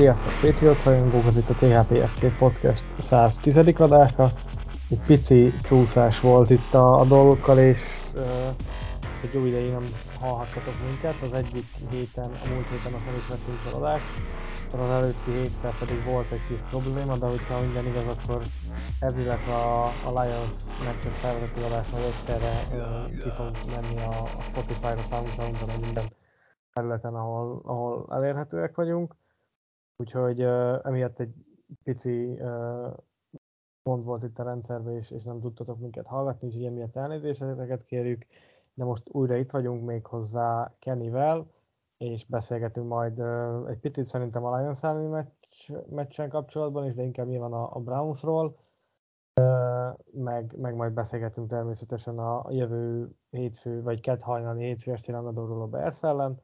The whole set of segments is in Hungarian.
Sziasztok, Patriots rajongók, ez itt a THPFC Podcast 110. adása. Egy pici csúszás volt itt a, a dolgokkal, és uh, egy jó ideig nem hallhattatok minket. Az egyik héten, a múlt héten azt nem is vettünk fel adást, az előtti héten pedig volt egy kis probléma, de hogyha minden igaz, akkor ez, illetve a, a Lions meccset felvezető adás majd egyszerre uh, ki fog menni a, a Spotify-ra, SoundCloud-on, minden területen, ahol, ahol elérhetőek vagyunk. Úgyhogy uh, emiatt egy pici uh, pont volt itt a rendszerben, és, és nem tudtatok minket hallgatni, úgyhogy emiatt elnézéseteket kérjük, de most újra itt vagyunk még hozzá Kennyvel, és beszélgetünk majd uh, egy picit szerintem a Lions elleni meccs, meccsen kapcsolatban is, de inkább nyilván a, a Brownsról, meg, meg majd beszélgetünk természetesen a jövő hétfő, vagy kett hajnali hétfő esti a Bears ellen,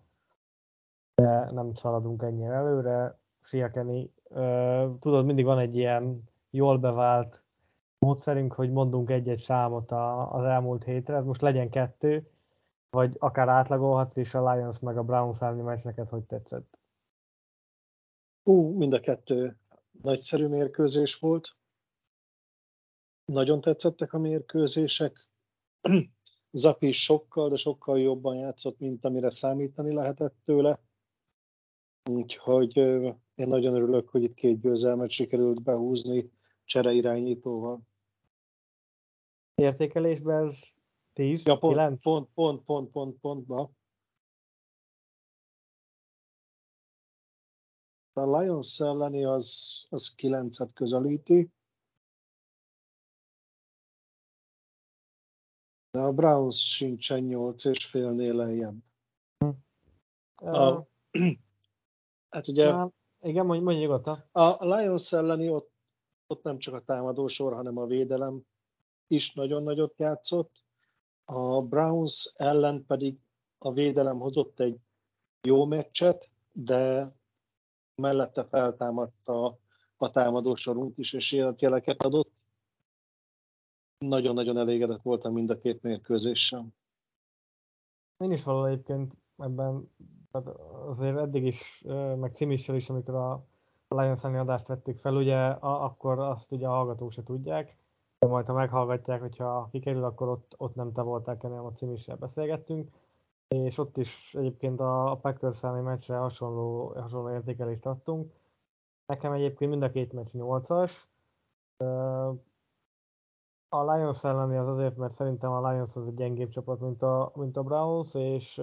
de nem szaladunk ennyire előre, Szia Kenny. Tudod, mindig van egy ilyen jól bevált módszerünk, hogy mondunk egy-egy számot az elmúlt hétre, ez most legyen kettő, vagy akár átlagolhatsz, és a Lions meg a Browns elleni meccs neked hogy tetszett? Ú, mind a kettő nagyszerű mérkőzés volt. Nagyon tetszettek a mérkőzések. Zapi sokkal, de sokkal jobban játszott, mint amire számítani lehetett tőle. Úgyhogy én nagyon örülök, hogy itt két győzelmet sikerült behúzni csere irányítóval. Értékelésben ez 10, ja, pont, 9? Pont, pont, pont, pont, pont, A Lions elleni az, az 9-et közelíti. De a Browns sincsen 8 és félnél lejjebb. Hm. A, Hát ugye... Igen, mondj, mondj nyugodtan. A Lions elleni ott, ott nem csak a támadósor, hanem a védelem is nagyon nagyot játszott. A Browns ellen pedig a védelem hozott egy jó meccset, de mellette feltámadta a támadósorunk is, és életjeleket adott. Nagyon-nagyon elégedett voltam mind a két mérkőzéssel. Én is valahol egyébként ebben azért eddig is, meg címissel is, amikor a Lions adást vettük fel, ugye a, akkor azt ugye a hallgatók se tudják, de majd ha meghallgatják, hogyha kikerül, akkor ott, ott nem te voltál, hanem a címissel beszélgettünk, és ott is egyébként a Packers elleni meccsre hasonló, hasonló értékelést adtunk. Nekem egyébként mind a két meccs 8-as. A Lions elleni az azért, mert szerintem a Lions az egy gyengébb csapat, mint a, mint a Browns, és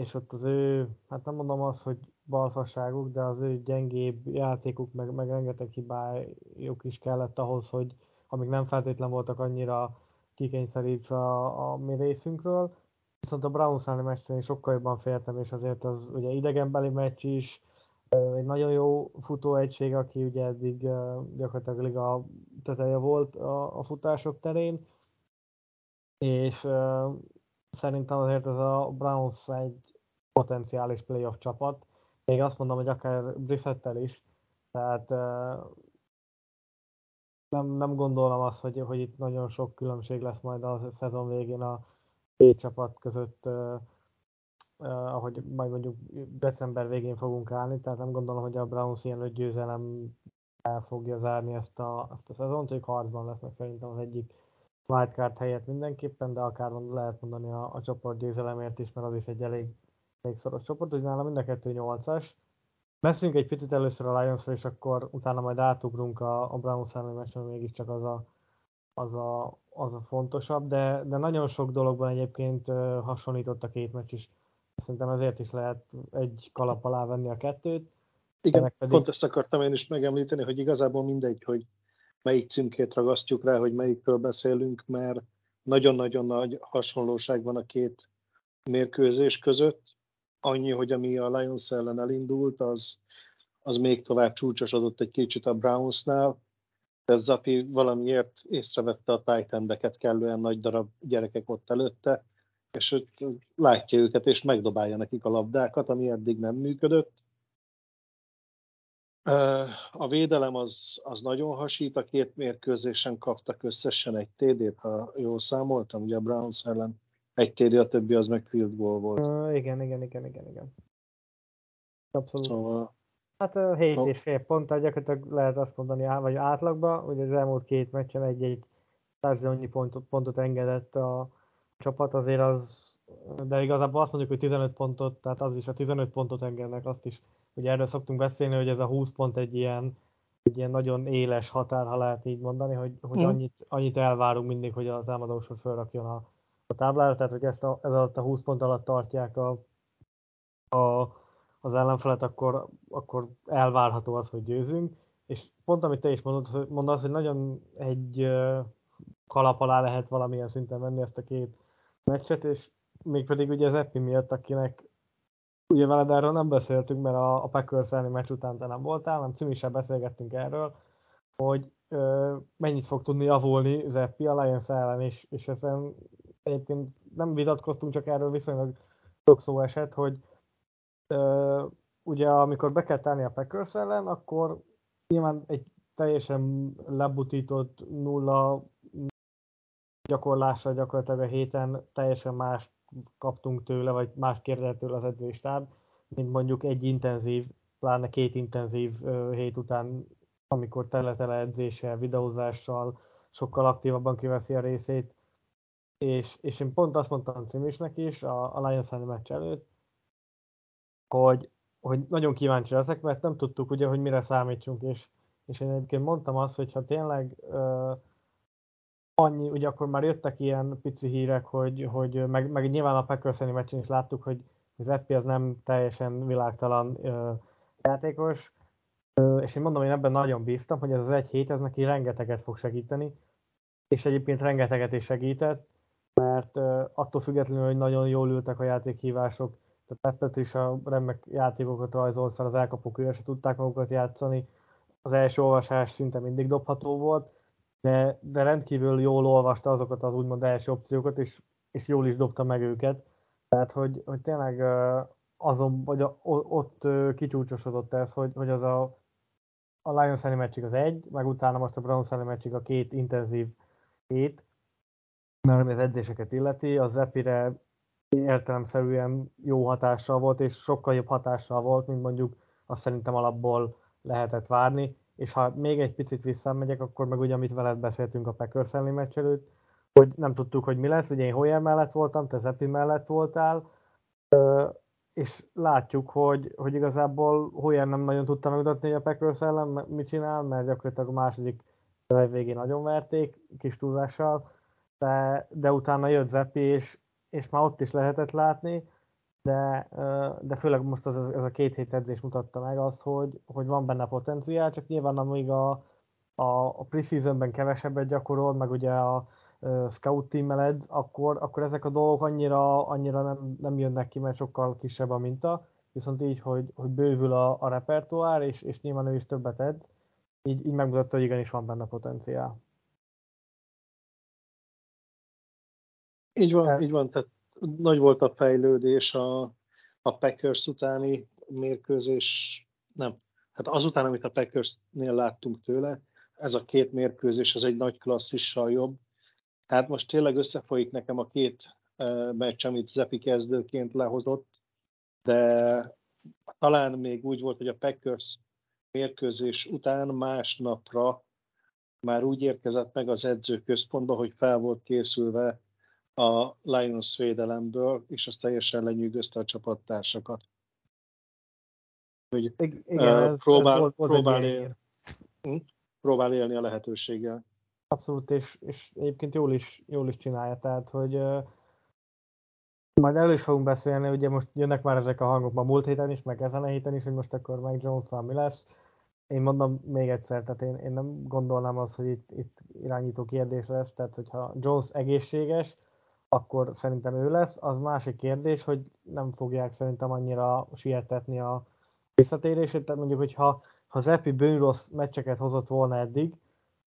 és ott az ő, hát nem mondom azt, hogy balfasságuk, de az ő gyengébb játékuk, meg, meg rengeteg hibájuk is kellett ahhoz, hogy amik nem feltétlen voltak annyira kikényszerítve a, a mi részünkről. Viszont a Browns elleni meccsen is sokkal jobban féltem, és azért az ugye idegenbeli meccs is, egy nagyon jó futóegység, aki ugye eddig gyakorlatilag liga teteje volt a, a futások terén, és szerintem azért ez a Browns egy potenciális playoff csapat. Még azt mondom, hogy akár Brissettel is. Tehát nem, nem gondolom azt, hogy, hogy itt nagyon sok különbség lesz majd a szezon végén a két csapat között, ahogy majd mondjuk december végén fogunk állni, tehát nem gondolom, hogy a Browns ilyen öt győzelem el fogja zárni ezt a, ezt a szezont, ők harcban lesznek szerintem az egyik wildcard helyett mindenképpen, de akár lehet mondani a, a csoport győzelemért is, mert az is egy elég, elég szoros csoport, hogy nálam mind a kettő 8-as. Beszéljünk egy picit először a lions és akkor utána majd átugrunk a, a Browns elleni meccsen, mégiscsak az a, az a, az a fontosabb, de, de nagyon sok dologban egyébként hasonlított a két meccs is. Szerintem ezért is lehet egy kalap alá venni a kettőt. Igen, pedig... pont ezt akartam én is megemlíteni, hogy igazából mindegy, hogy melyik címkét ragasztjuk rá, hogy melyikről beszélünk, mert nagyon-nagyon nagy hasonlóság van a két mérkőzés között. Annyi, hogy ami a Lions ellen elindult, az, az még tovább csúcsosodott egy kicsit a Brownsnál, de Zapi valamiért észrevette a titan kellően nagy darab gyerekek ott előtte, és ott látja őket, és megdobálja nekik a labdákat, ami eddig nem működött. A védelem az, az nagyon hasít, a két mérkőzésen kaptak összesen egy TD-t, ha jól számoltam, ugye a Browns ellen egy TD, a többi az meg field goal volt. Uh, igen, igen, igen, igen, igen. Abszolút. Szóval, Hát 7 uh, és fél ponttal gyakorlatilag lehet azt mondani, vagy átlagban, hogy az elmúlt két meccsen egy-egy társadalmi pontot, pontot engedett a csapat, azért az, de igazából azt mondjuk, hogy 15 pontot, tehát az is a 15 pontot engednek, azt is Ugye erről szoktunk beszélni, hogy ez a 20 pont egy ilyen, egy ilyen nagyon éles határ, ha lehet így mondani, hogy, hogy annyit, annyit elvárunk mindig, hogy a támadósor felrakjon a, a táblára, tehát hogy ezt a, ez alatt a 20 pont alatt tartják a, a, az ellenfelet, akkor, akkor elvárható az, hogy győzünk. És pont amit te is mondod, mondasz, hogy nagyon egy kalap alá lehet valamilyen szinten venni ezt a két meccset, és mégpedig ugye az Epi miatt, akinek Ugye veled erről nem beszéltünk, mert a, a Packers elleni meccs után te nem voltál, hanem Cimi beszélgettünk erről, hogy ö, mennyit fog tudni javulni Zeppi a Lions ellen, és, és ezen egyébként nem vitatkoztunk, csak erről viszonylag sok szó esett, hogy ö, ugye amikor be kell tenni a Packers ellen, akkor nyilván egy teljesen lebutított nulla gyakorlással gyakorlatilag a héten teljesen más kaptunk tőle, vagy más kérdezett tőle az edzőstáb, mint mondjuk egy intenzív, pláne két intenzív hét után, amikor tele-tele videózással sokkal aktívabban kiveszi a részét. És, és én pont azt mondtam Cimisnek is a, a Lions meccs előtt, hogy, hogy nagyon kíváncsi leszek, mert nem tudtuk ugye, hogy mire számítsunk, és, és én egyébként mondtam azt, hogy ha tényleg uh, annyi, ugye akkor már jöttek ilyen pici hírek, hogy, hogy meg, meg nyilván a packers meccsen is láttuk, hogy az Eppi az nem teljesen világtalan ö, játékos, ö, és én mondom, én ebben nagyon bíztam, hogy ez az egy hét, ez neki rengeteget fog segíteni, és egyébként rengeteget is segített, mert attól függetlenül, hogy nagyon jól ültek a játékhívások, tehát Peppet is a remek játékokat rajzolt fel, az elkapók se tudták magukat játszani, az első olvasás szinte mindig dobható volt, de, de rendkívül jól olvasta azokat az úgymond első opciókat, és, és jól is dobta meg őket. Tehát, hogy, hogy tényleg azon, vagy a, ott kicsúcsosodott ez, hogy, hogy az a, a Lions meccsig az egy, meg utána most a Browns meccsig a két intenzív hét, mert ami az edzéseket illeti, az Epire értelemszerűen jó hatással volt, és sokkal jobb hatással volt, mint mondjuk azt szerintem alapból lehetett várni. És ha még egy picit visszamegyek, akkor meg ugye, amit veled beszéltünk a Packers elleni meccs előtt, hogy nem tudtuk, hogy mi lesz, ugye én Hoyer mellett voltam, te Zepi mellett voltál, és látjuk, hogy, hogy igazából Hoyer nem nagyon tudta megmutatni, hogy a Packers ellen mit csinál, mert gyakorlatilag a második végén nagyon verték, kis túlzással, de, de utána jött Zepi, és, és már ott is lehetett látni, de, de főleg most az, ez a két hét edzés mutatta meg azt, hogy, hogy van benne potenciál, csak nyilván amíg a, a, a preseasonben kevesebbet gyakorol, meg ugye a scout team edz, akkor, akkor ezek a dolgok annyira, annyira nem, nem jönnek ki, mert sokkal kisebb a minta, viszont így, hogy, hogy bővül a, a repertoár, és, és nyilván ő is többet edz, így, így megmutatta, hogy igenis van benne potenciál. Így van, így van, tehát nagy volt a fejlődés a, a Packers utáni mérkőzés, nem, hát azután, amit a Packersnél láttunk tőle, ez a két mérkőzés, ez egy nagy klasszissal jobb. Hát most tényleg összefolyik nekem a két uh, meccs, amit Zepi kezdőként lehozott, de talán még úgy volt, hogy a Packers mérkőzés után másnapra már úgy érkezett meg az edzőközpontba, hogy fel volt készülve a Lions védelemből, és az teljesen lenyűgözte a csapattársakat. Hogy Igen, uh, próbál, ez volt, próbál, él, hm? próbál élni a lehetőséggel. Abszolút, és, és egyébként jól is, jól is csinálja, tehát hogy uh, majd elő is fogunk beszélni, ugye most jönnek már ezek a hangok ma múlt héten is, meg ezen a héten is, hogy most akkor meg jones mi lesz. Én mondom még egyszer, tehát én, én nem gondolnám azt, hogy itt, itt irányító kérdés lesz, tehát hogyha Jones egészséges, akkor szerintem ő lesz. Az másik kérdés, hogy nem fogják szerintem annyira sietetni a visszatérését. Tehát mondjuk, hogyha ha Zeppi bőn rossz meccseket hozott volna eddig,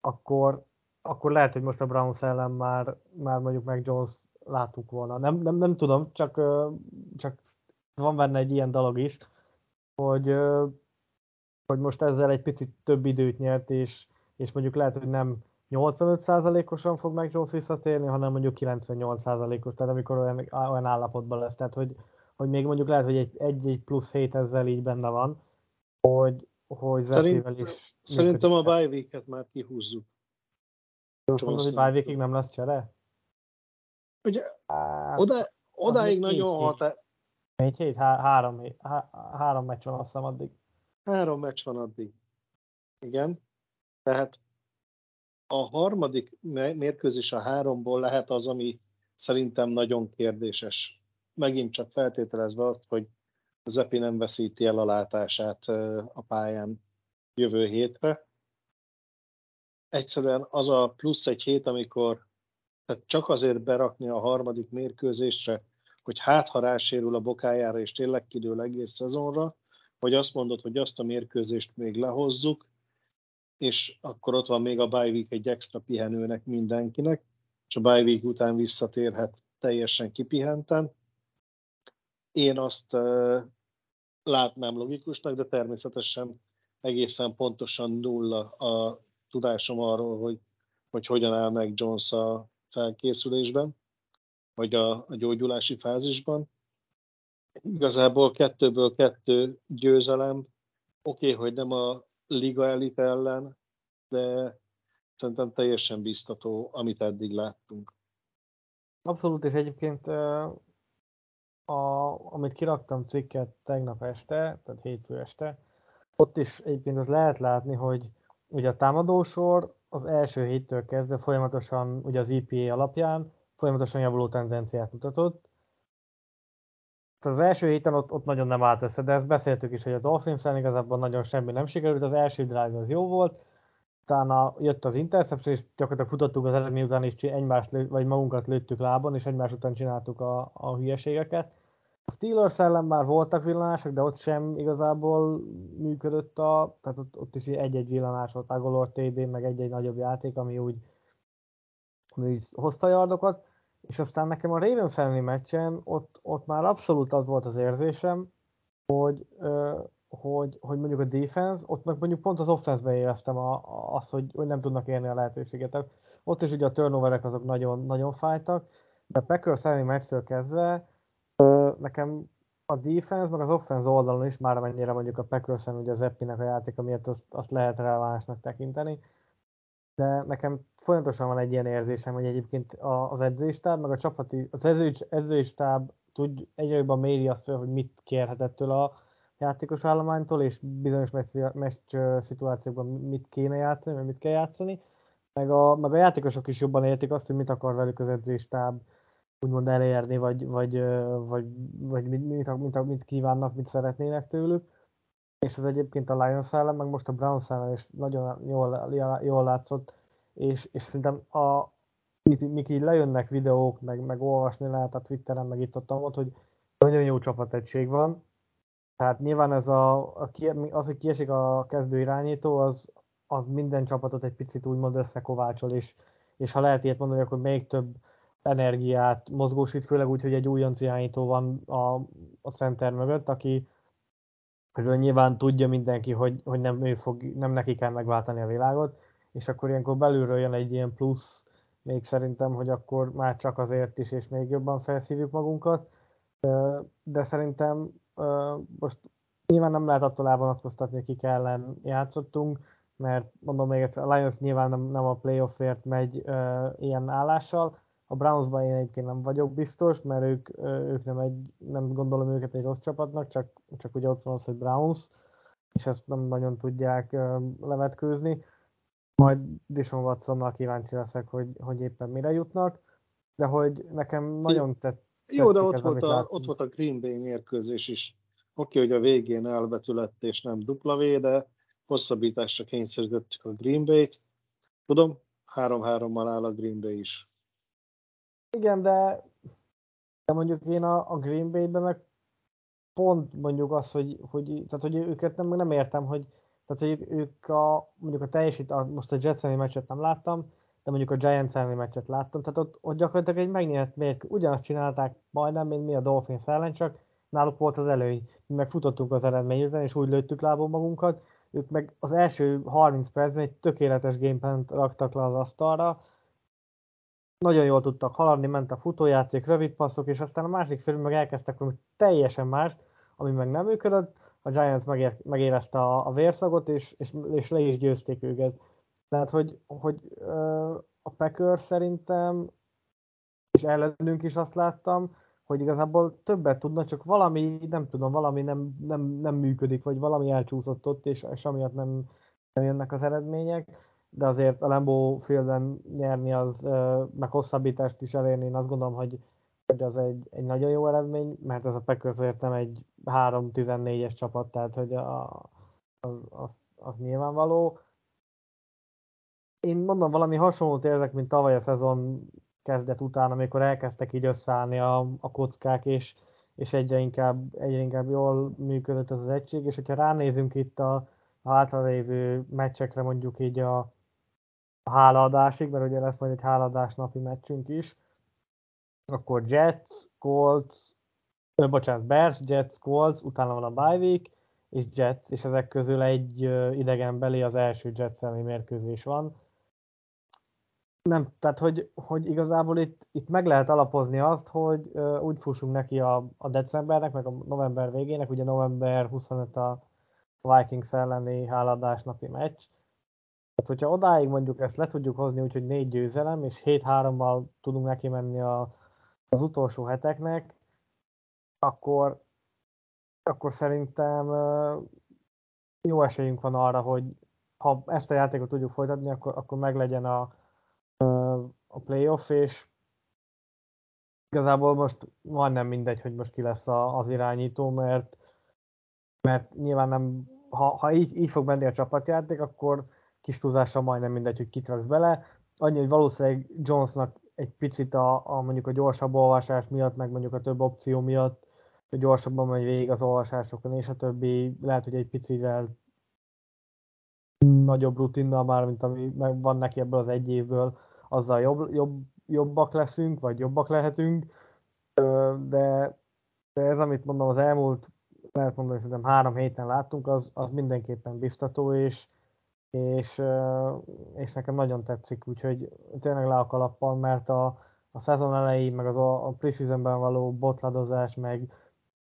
akkor, akkor lehet, hogy most a Browns ellen már, már mondjuk meg Jones láttuk volna. Nem, nem, nem tudom, csak, csak van benne egy ilyen dolog is, hogy, hogy most ezzel egy picit több időt nyert, és, és mondjuk lehet, hogy nem 85%-osan fog meg Jones visszatérni, hanem mondjuk 98%-os, tehát amikor olyan, olyan állapotban lesz. Tehát, hogy, hogy még mondjuk lehet, hogy egy, egy, egy plusz hét ezzel így benne van, hogy, hogy Szerint, is... Szerintem a bye week már kihúzzuk. Mondod, hogy bye weekig nem lesz csere? Ugye, hát, oda, odáig nagyon hat. Négy hét? Há, három, há, három meccs van azt hiszem addig. Három meccs van addig. Igen. Tehát a harmadik mérkőzés a háromból lehet az, ami szerintem nagyon kérdéses. Megint csak feltételezve azt, hogy az nem veszíti el a látását a pályán jövő hétre. Egyszerűen az a plusz egy hét, amikor tehát csak azért berakni a harmadik mérkőzésre, hogy hát ha rásérül a bokájára, és tényleg kidől egész szezonra, vagy azt mondod, hogy azt a mérkőzést még lehozzuk, és akkor ott van még a bye week egy extra pihenőnek mindenkinek, és a bye week után visszatérhet teljesen kipihenten. Én azt uh, látnám logikusnak, de természetesen egészen pontosan nulla a tudásom arról, hogy, hogy hogyan áll meg Jones a felkészülésben, vagy a, a gyógyulási fázisban. Igazából kettőből kettő győzelem. Oké, okay, hogy nem a liga elit ellen, de szerintem teljesen biztató, amit eddig láttunk. Abszolút, és egyébként a, amit kiraktam cikket tegnap este, tehát hétfő este, ott is egyébként az lehet látni, hogy ugye a támadósor az első héttől kezdve folyamatosan, ugye az EPA alapján, folyamatosan javuló tendenciát mutatott. Az első héten ott, ott nagyon nem állt össze, de ezt beszéltük is, hogy a dolphins igazából nagyon semmi nem sikerült, az első drive az jó volt, utána jött az interception, és gyakorlatilag futottuk az eredmény után, és egymást, vagy magunkat lőttük lábon, és egymás után csináltuk a, a hülyeségeket. A Steelers ellen már voltak villanások, de ott sem igazából működött a, tehát ott, ott is egy-egy villanás volt, Agolor TD, meg egy-egy nagyobb játék, ami úgy, ami úgy hozta yardokat, és aztán nekem a Ravens elleni meccsen ott, ott már abszolút az volt az érzésem, hogy, hogy, hogy mondjuk a defense, ott meg mondjuk pont az offense-ben éreztem a, a, azt, hogy, hogy nem tudnak érni a lehetőséget. Tehát ott is ugye a turnoverek azok nagyon, nagyon fájtak, de a Packers elleni meccstől kezdve nekem a defense, meg az offense oldalon is, már amennyire mondjuk a packers ugye az Eppinek a játéka miatt azt, azt lehet relevánsnak tekinteni, de nekem folyamatosan van egy ilyen érzésem, hogy egyébként az edzőistáb, meg a csapati, az edző, edzőistáb tud egyre jobban méri azt hogy mit kérhet ettől a játékos állománytól, és bizonyos meccs szituációkban mit kéne játszani, vagy mit kell játszani, meg a, meg a játékosok is jobban értik azt, hogy mit akar velük az edzőistáb, úgymond elérni, vagy, vagy, vagy, vagy mit, mit, mit, mit kívánnak, mit szeretnének tőlük. És ez egyébként a Lions ellen, meg most a Browns ellen is nagyon jól, jól látszott, és, és szerintem a, mik így lejönnek videók, meg, meg olvasni lehet a Twitteren, meg itt ott, ott hogy nagyon jó csapategység van. Tehát nyilván ez a, a, az, hogy kiesik a kezdő irányító, az, az minden csapatot egy picit úgymond összekovácsol, és, és ha lehet ilyet mondani, akkor még több energiát mozgósít, főleg úgy, hogy egy újonc irányító van a, a center mögött, aki Erről nyilván tudja mindenki, hogy, hogy nem, ő fog, nem neki kell megváltani a világot, és akkor ilyenkor belülről jön egy ilyen plusz, még szerintem, hogy akkor már csak azért is, és még jobban felszívjuk magunkat, de szerintem most nyilván nem lehet attól elvonatkoztatni, kik ellen játszottunk, mert mondom még egyszer, a Lions nyilván nem, nem a playoffért megy ilyen állással, a Brownsban én egyébként nem vagyok biztos, mert ők, ők nem, egy, nem gondolom őket egy rossz csapatnak, csak, csak ugye ott van az, hogy Browns, és ezt nem nagyon tudják levetkőzni. Majd Dishon Watsonnal kíváncsi leszek, hogy, hogy éppen mire jutnak, de hogy nekem nagyon tett, Jó, de ott, ez, volt a, ott volt a Green Bay mérkőzés is. Oké, okay, hogy a végén elbetű lett és nem W, de hosszabbításra kényszerítettük a Green Bay-t. Tudom, 3-3-mal áll a Green Bay is. Igen, de De mondjuk én a, a Green Bay-ben meg pont mondjuk az, hogy, hogy, tehát, hogy őket nem, nem értem, hogy, tehát, hogy ők a, mondjuk a teljesít, a, most a Jets meccset nem láttam, de mondjuk a Giants elleni meccset láttam, tehát ott, ott gyakorlatilag egy megnyert mérk, ugyanazt csinálták majdnem, mint mi a Dolphins ellen, csak náluk volt az előny. Mi meg futottunk az eredmény után, és úgy lőttük lábon magunkat, ők meg az első 30 percben egy tökéletes gameplant raktak le az asztalra, nagyon jól tudtak haladni, ment a futójáték, rövid passzok, és aztán a másik fél meg elkezdtek valami teljesen más, ami meg nem működött, a Giants megér, megérezte a, a vérszagot, és, és, és le is győzték őket. Tehát, hogy, hogy a Packers szerintem, és ellenünk is azt láttam, hogy igazából többet tudna, csak valami, nem tudom, valami nem, nem, nem működik, vagy valami elcsúszott ott, és, és amiatt nem, nem jönnek az eredmények, de azért a Lambo Fielden nyerni, az, meg hosszabbítást is elérni, én azt gondolom, hogy, hogy az egy, egy nagyon jó eredmény, mert ez a Packers azért nem egy 3-14-es csapat, tehát hogy a, az, az, az nyilvánvaló. Én mondom, valami hasonlót érzek, mint tavaly a szezon kezdet után, amikor elkezdtek így összeállni a, a kockák, és, és egyre inkább, egyre inkább jól működött ez az egység, és hogyha ránézünk itt a, a hátralévő meccsekre, mondjuk így a, a hálaadásig, mert ugye lesz majd egy hálaadás napi meccsünk is, akkor Jets, Colts, ö, bocsánat, Bears, Jets, Colts, utána van a bye week, és Jets, és ezek közül egy idegenbeli az első Jets mérkőzés van, nem, tehát hogy, hogy igazából itt, itt meg lehet alapozni azt, hogy uh, úgy fussunk neki a, a decembernek, meg a november végének, ugye november 25 a Vikings elleni háladás napi meccs. Tehát, hogyha odáig mondjuk ezt le tudjuk hozni, úgyhogy négy győzelem, és 7-3-mal tudunk neki menni a, az utolsó heteknek, akkor, akkor szerintem jó esélyünk van arra, hogy ha ezt a játékot tudjuk folytatni, akkor, akkor meglegyen a, a playoff, és igazából most majdnem mindegy, hogy most ki lesz a, az irányító, mert, mert nyilván nem, ha, ha így, így fog menni a csapatjáték, akkor kis túlzásra majdnem mindegy, hogy kit raksz bele. Annyi, hogy valószínűleg Jonesnak egy picit a, a mondjuk a gyorsabb olvasás miatt, meg mondjuk a több opció miatt, hogy gyorsabban megy végig az olvasásokon, és a többi lehet, hogy egy picivel nagyobb rutinnal már, mint ami van neki ebből az egy évből, azzal jobb, jobb, jobbak leszünk, vagy jobbak lehetünk, de, de ez, amit mondom, az elmúlt, lehet mondani, szerintem három héten láttunk, az, az mindenképpen biztató, és, és, és nekem nagyon tetszik, úgyhogy tényleg le a kalappal, mert a, a szezon elejé, meg az a, a preseasonben való botladozás, meg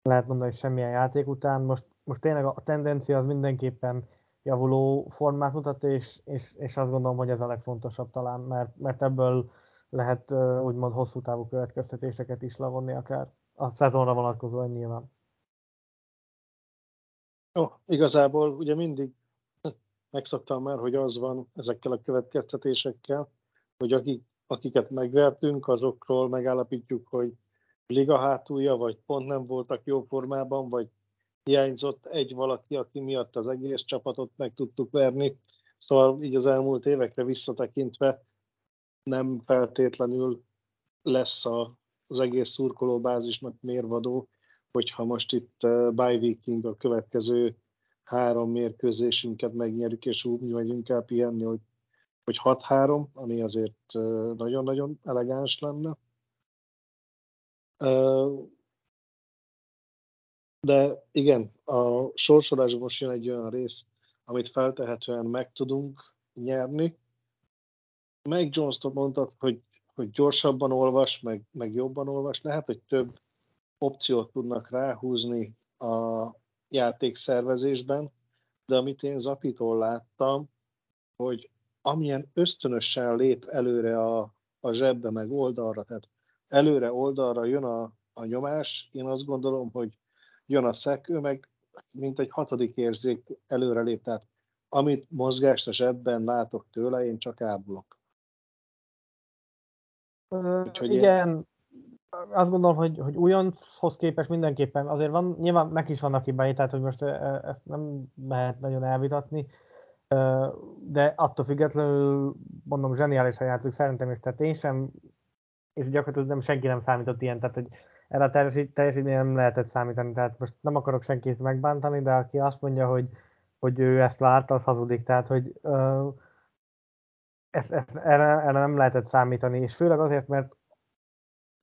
lehet mondani, hogy semmilyen játék után, most, most tényleg a tendencia az mindenképpen javuló formát mutat, és, és, és azt gondolom, hogy ez a legfontosabb talán, mert, mert ebből lehet úgymond hosszú távú következtetéseket is levonni akár a szezonra vonatkozóan nyilván. Jó, igazából ugye mindig megszoktam már, hogy az van ezekkel a következtetésekkel, hogy akik, akiket megvertünk, azokról megállapítjuk, hogy liga hátulja, vagy pont nem voltak jó formában, vagy hiányzott egy valaki, aki miatt az egész csapatot meg tudtuk verni. Szóval így az elmúlt évekre visszatekintve nem feltétlenül lesz a, az egész szurkolóbázisnak mérvadó, hogyha most itt uh, by Viking a következő három mérkőzésünket megnyerjük, és úgy megyünk el pihenni, hogy, hogy 6-3, ami azért nagyon-nagyon elegáns lenne. De igen, a sorsolásban most jön egy olyan rész, amit feltehetően meg tudunk nyerni. Meg Jones-tól mondtad, hogy, hogy gyorsabban olvas, meg, meg jobban olvas. Lehet, hogy több opciót tudnak ráhúzni a játékszervezésben, de amit én Zapitól láttam, hogy amilyen ösztönösen lép előre a, a zsebbe, meg oldalra, tehát előre oldalra jön a, a nyomás, én azt gondolom, hogy jön a szek, ő meg mint egy hatodik érzék előrelép, tehát amit mozgást a zsebben látok tőle, én csak ábulok. Úgyhogy igen, én... azt gondolom, hogy, hogy újonchoz képest mindenképpen azért van, nyilván meg is vannak hibái, tehát hogy most ezt nem lehet nagyon elvitatni, de attól függetlenül mondom, zseniálisan játszik szerintem is, tehát én sem, és gyakorlatilag nem senki nem számított ilyen, tehát hogy erre a teljesítményre nem lehetett számítani. Tehát most nem akarok senkit megbántani, de aki azt mondja, hogy, hogy ő ezt várta, az hazudik. Tehát, hogy ezt, ezt, erre, erre nem lehetett számítani, és főleg azért, mert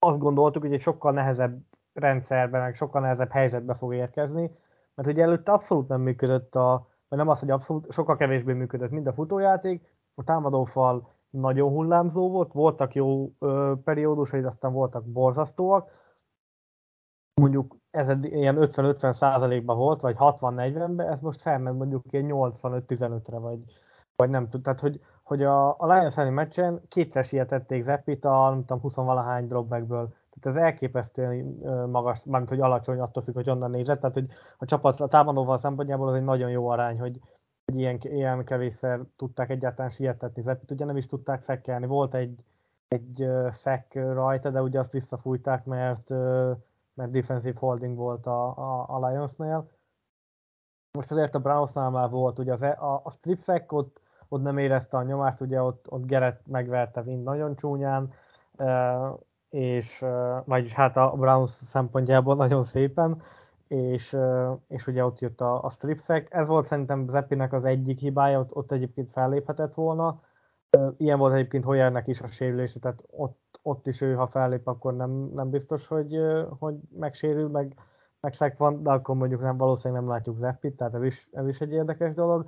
azt gondoltuk, hogy egy sokkal nehezebb rendszerben, meg sokkal nehezebb helyzetbe fog érkezni, mert ugye előtte abszolút nem működött a, vagy nem az, hogy abszolút, sokkal kevésbé működött, mind a futójáték, a támadófal nagyon hullámzó volt, voltak jó ö, periódusai, aztán voltak borzasztóak, mondjuk ez ilyen 50-50 százalékban volt, vagy 60-40-ben, ez most felment mondjuk ilyen 85-15-re, vagy, vagy nem tudom. Tehát, hogy, hogy a, a Lions elleni meccsen kétszer sietették Zeppit a, nem tudom, 20-valahány dropbackből. Tehát ez elképesztően magas, mármint hogy alacsony, attól függ, hogy onnan nézett. Tehát, hogy a csapat a támadóval szempontjából az egy nagyon jó arány, hogy, hogy ilyen, ilyen kevésszer tudták egyáltalán sietetni Zeppit. Ugye nem is tudták szekkelni. Volt egy, egy szek rajta, de ugye azt visszafújták, mert, mert defensive holding volt a, a, a Lionsnél. Most azért a Brownsnál már volt, ugye az, e, a, a strip ott, ott nem érezte a nyomást, ugye ott, ott Gerett megverte Wind nagyon csúnyán, és vagyis hát a Browns szempontjából nagyon szépen, és, és ugye ott jött a, a stripsek. Ez volt szerintem Zeppinek az egyik hibája, ott, ott egyébként felléphetett volna. Ilyen volt egyébként Hoyernek is a sérülése, tehát ott, ott is ő, ha fellép, akkor nem, nem biztos, hogy, hogy megsérül, meg, meg van, de akkor mondjuk nem, valószínűleg nem látjuk Zeppit, tehát ez is, ez is egy érdekes dolog.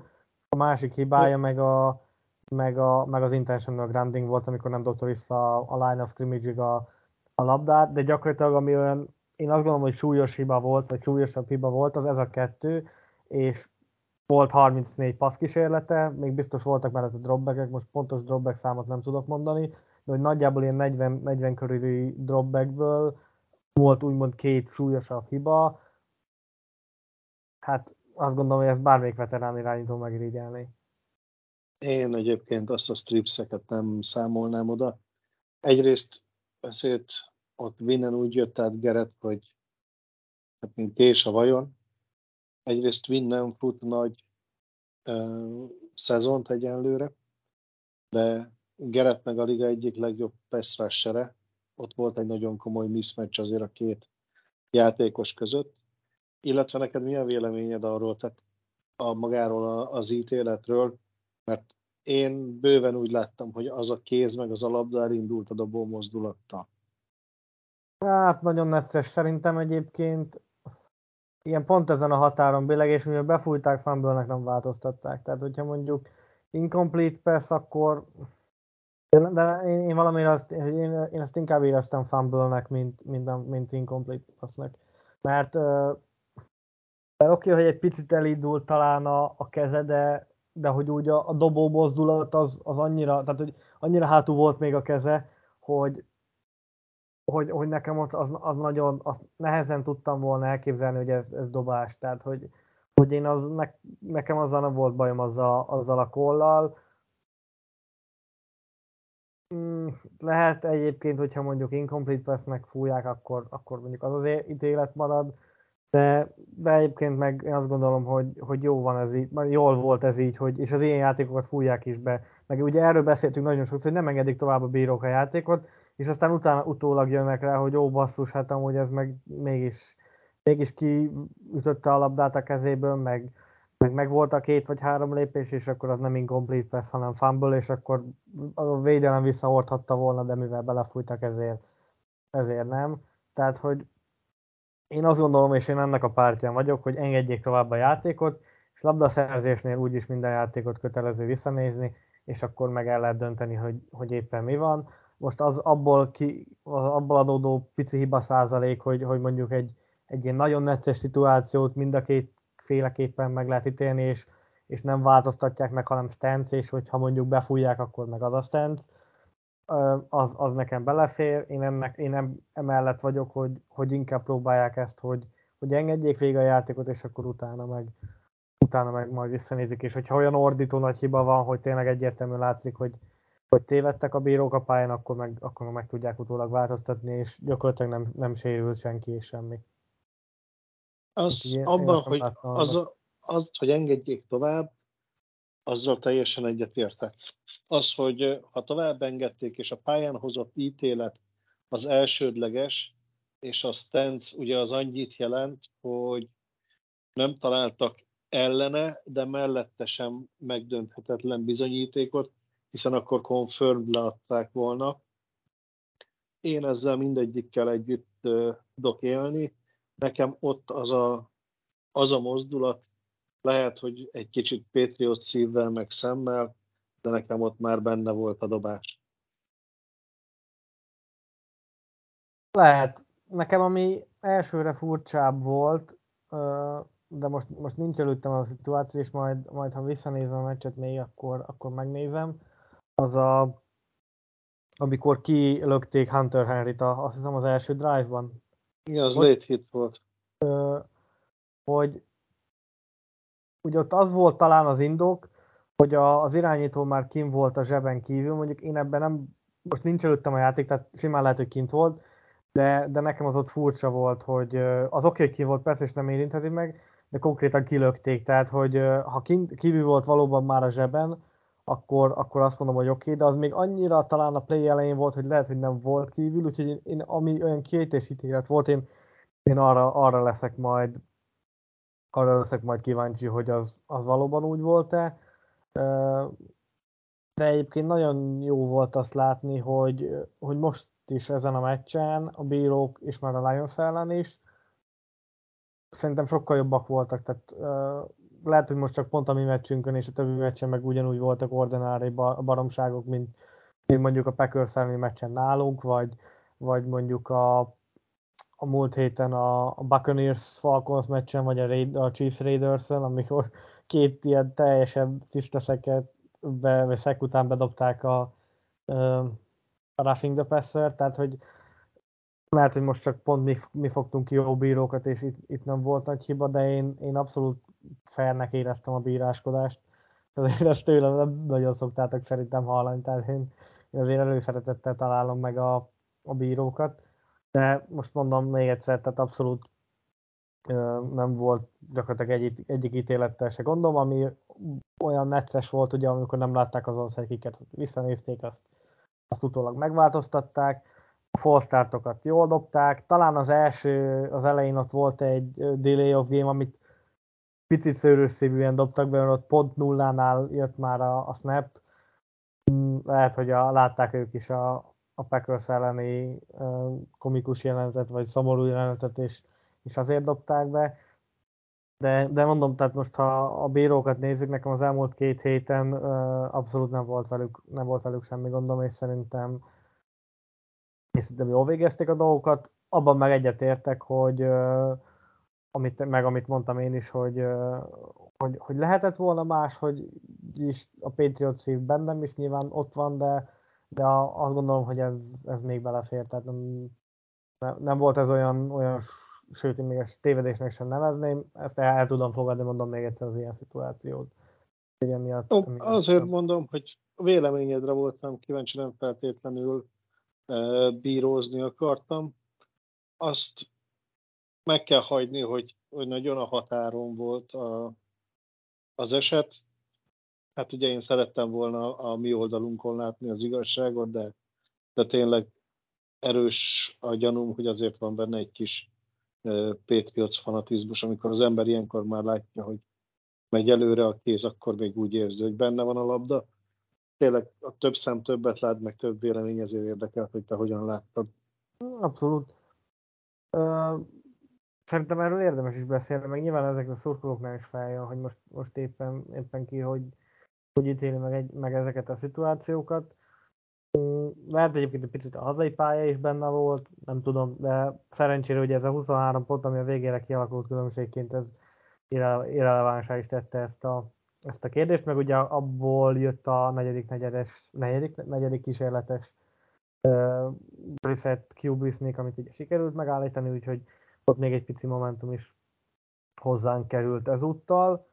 A másik hibája meg, a, meg, a, meg az intentional grounding volt, amikor nem dobta vissza a, line of scrimmage a, a labdát, de gyakorlatilag ami olyan, én azt gondolom, hogy súlyos hiba volt, vagy súlyosabb hiba volt, az ez a kettő, és volt 34 passzkísérlete, még biztos voltak mellett a dropbackek, most pontos dropback számot nem tudok mondani, de hogy nagyjából ilyen 40, 40 körüli dropbackből volt úgymond két súlyosabb hiba, hát azt gondolom, hogy ezt bármelyik veterán irányító megirigyelni. Én egyébként azt a stripseket nem számolnám oda. Egyrészt azért ott Vinnen úgy jött át Geret, hogy hát mint Kés a vajon. Egyrészt Vinnen fut nagy uh, szezont egyenlőre, de Geret meg a liga egyik legjobb pass Ott volt egy nagyon komoly mismatch azért a két játékos között. Illetve neked mi a véleményed arról, tehát a magáról az ítéletről, mert én bőven úgy láttam, hogy az a kéz meg az a labda elindult a dobó mozdulattal. Hát nagyon necces szerintem egyébként. Ilyen pont ezen a határon billeg, és mivel befújták, fumble nem változtatták. Tehát, hogyha mondjuk incomplete pass, akkor de én, én valamiért azt, én, én ezt inkább éreztem fumble-nek, mint, mint, mint incomplete passnek. Mert uh, oké, okay, hogy egy picit elindult talán a, a keze, de de hogy úgy a, a dobó mozdulat az, az annyira, tehát hogy annyira hátul volt még a keze, hogy, hogy, hogy nekem ott az, az nagyon, azt nehezen tudtam volna elképzelni, hogy ez, ez dobás, tehát hogy, hogy én az, ne, nekem azzal nem volt bajom azzal, azzal a kollal. Hmm, lehet egyébként, hogyha mondjuk incomplete pass fújják, akkor, akkor mondjuk az az ítélet marad, de, de egyébként meg én azt gondolom, hogy, hogy jó van ez így, jól volt ez így, hogy, és az ilyen játékokat fújják is be. Meg ugye erről beszéltünk nagyon sokszor, hogy nem engedik tovább a bírók a játékot, és aztán utána utólag jönnek rá, hogy ó basszus, hát amúgy ez meg mégis, mégis kiütötte a labdát a kezéből, meg, meg, meg volt a két vagy három lépés, és akkor az nem incomplete pass, hanem fumble, és akkor a védelem visszahordhatta volna, de mivel belefújtak, ezért, ezért nem. Tehát, hogy én azt gondolom, és én ennek a pártján vagyok, hogy engedjék tovább a játékot, és labdaszerzésnél úgyis minden játékot kötelező visszanézni, és akkor meg el lehet dönteni, hogy, hogy éppen mi van. Most az abból, ki, abból adódó pici hiba százalék, hogy, hogy mondjuk egy, egy ilyen nagyon necces szituációt mind a két féleképpen meg lehet ítélni, és, és nem változtatják meg, hanem stance, és hogyha mondjuk befújják, akkor meg az a stance az, az nekem belefér. Én, ennek, én em, emellett vagyok, hogy, hogy inkább próbálják ezt, hogy, hogy engedjék végig a játékot, és akkor utána meg, utána meg majd visszanézik, és hogyha olyan ordító nagy hiba van, hogy tényleg egyértelműen látszik, hogy, hogy tévedtek a bírók a pályán, akkor meg, akkor meg tudják utólag változtatni, és gyakorlatilag nem, nem sérült senki és semmi. Az én, abban, hogy az, az, hogy engedjék tovább, azzal teljesen egyetértek. Az, hogy ha tovább engedték, és a pályán hozott ítélet az elsődleges, és a stance ugye az annyit jelent, hogy nem találtak ellene, de mellette sem megdönthetetlen bizonyítékot, hiszen akkor confirmed leadták volna. Én ezzel mindegyikkel együtt tudok élni. Nekem ott az a, az a mozdulat, lehet, hogy egy kicsit Patriot szívvel meg szemmel, de nekem ott már benne volt a dobás. Lehet. Nekem ami elsőre furcsább volt, de most, most nincs előttem a szituáció, és majd, majd ha visszanézem a meccset még, akkor, akkor megnézem. Az a, amikor kilökték Hunter Henry-t, azt hiszem az első drive-ban. Igen, az hogy, late hit volt. Hogy ugye ott az volt talán az indok, hogy a, az irányító már kim volt a zseben kívül, mondjuk én ebben nem, most nincs előttem a játék, tehát simán lehet, hogy kint volt, de, de nekem az ott furcsa volt, hogy az oké, okay, ki volt, persze, és nem érintheti meg, de konkrétan kilökték, tehát hogy ha kívül volt valóban már a zseben, akkor, akkor azt mondom, hogy oké, okay, de az még annyira talán a play elején volt, hogy lehet, hogy nem volt kívül, úgyhogy én, én ami olyan kiejtésítélet volt, én, én arra, arra leszek majd arra leszek majd kíváncsi, hogy az, az valóban úgy volt-e. De egyébként nagyon jó volt azt látni, hogy, hogy most is ezen a meccsen a bírók és már a Lions ellen is szerintem sokkal jobbak voltak, tehát lehet, hogy most csak pont a mi meccsünkön és a többi meccsen meg ugyanúgy voltak ordinári baromságok, mint, mint mondjuk a Packers elleni meccsen nálunk, vagy, vagy mondjuk a, a múlt héten a, Buccaneers Falcons meccsen, vagy a, Raid, a Chiefs raiders amikor két ilyen teljesen tiszteseket be, vagy szek után bedobták a, a Roughing the Passer, tehát hogy lehet, hogy most csak pont mi, mi fogtunk ki jó bírókat, és itt, itt nem volt nagy hiba, de én, én abszolút fairnek éreztem a bíráskodást. Azért ezt tőlem nem nagyon szoktátok szerintem hallani, tehát én, én azért előszeretettel találom meg a, a bírókat. De most mondom még egyszer, tehát abszolút nem volt gyakorlatilag egy, egyik ítélettel se gondom, ami olyan necces volt, ugye, amikor nem látták az onside visszanézték, azt, azt utólag megváltoztatták a false jól dobták. Talán az első, az elején ott volt egy delay of game, amit picit szőrösszívűen dobtak be, mert ott pont nullánál jött már a, a snap. Mm, lehet, hogy a, látták ők is a, a Packers elleni komikus jelenetet, vagy szomorú jelenetet, és, és azért dobták be. De, de mondom, tehát most ha a bírókat nézzük, nekem az elmúlt két héten abszolút nem volt velük, nem volt velük semmi gondom, és szerintem és szerintem jól végezték a dolgokat. Abban meg egyetértek, hogy amit, meg amit mondtam én is, hogy, hogy, hogy lehetett volna más, hogy is a Patriot szív bennem is nyilván ott van, de, de azt gondolom, hogy ez, ez még belefér, tehát nem, nem volt ez olyan, olyan sőt, én még ezt tévedésnek sem nevezném, ezt el, el tudom fogadni, mondom még egyszer az ilyen szituációt. Miatt, Ó, azért mondom, hogy véleményedre voltam kíváncsi, nem feltétlenül bírózni akartam. Azt meg kell hagyni, hogy, hogy nagyon a határon volt a, az eset. Hát ugye én szerettem volna a mi oldalunkon látni az igazságot, de, de tényleg erős a gyanúm, hogy azért van benne egy kis Patriots fanatizmus, amikor az ember ilyenkor már látja, hogy megy előre a kéz, akkor még úgy érzi, hogy benne van a labda tényleg a több szem többet lát, meg több vélemény, ezért érdekel, hogy te hogyan láttad. Abszolút. Szerintem erről érdemes is beszélni, meg nyilván ezek a szurkolóknál is feljön, hogy most, most éppen, éppen ki, hogy, hogy ítéli meg, egy, meg ezeket a szituációkat. Lehet egyébként egy picit a hazai pálya is benne volt, nem tudom, de szerencsére hogy ez a 23 pont, ami a végére kialakult különbségként, ez irrelevánsá is tette ezt a, ezt a kérdést, meg ugye abból jött a negyedik, negyedes, negyedik, negyedik kísérletes uh, reset sneak, amit ugye sikerült megállítani, úgyhogy ott még egy pici momentum is hozzánk került ezúttal.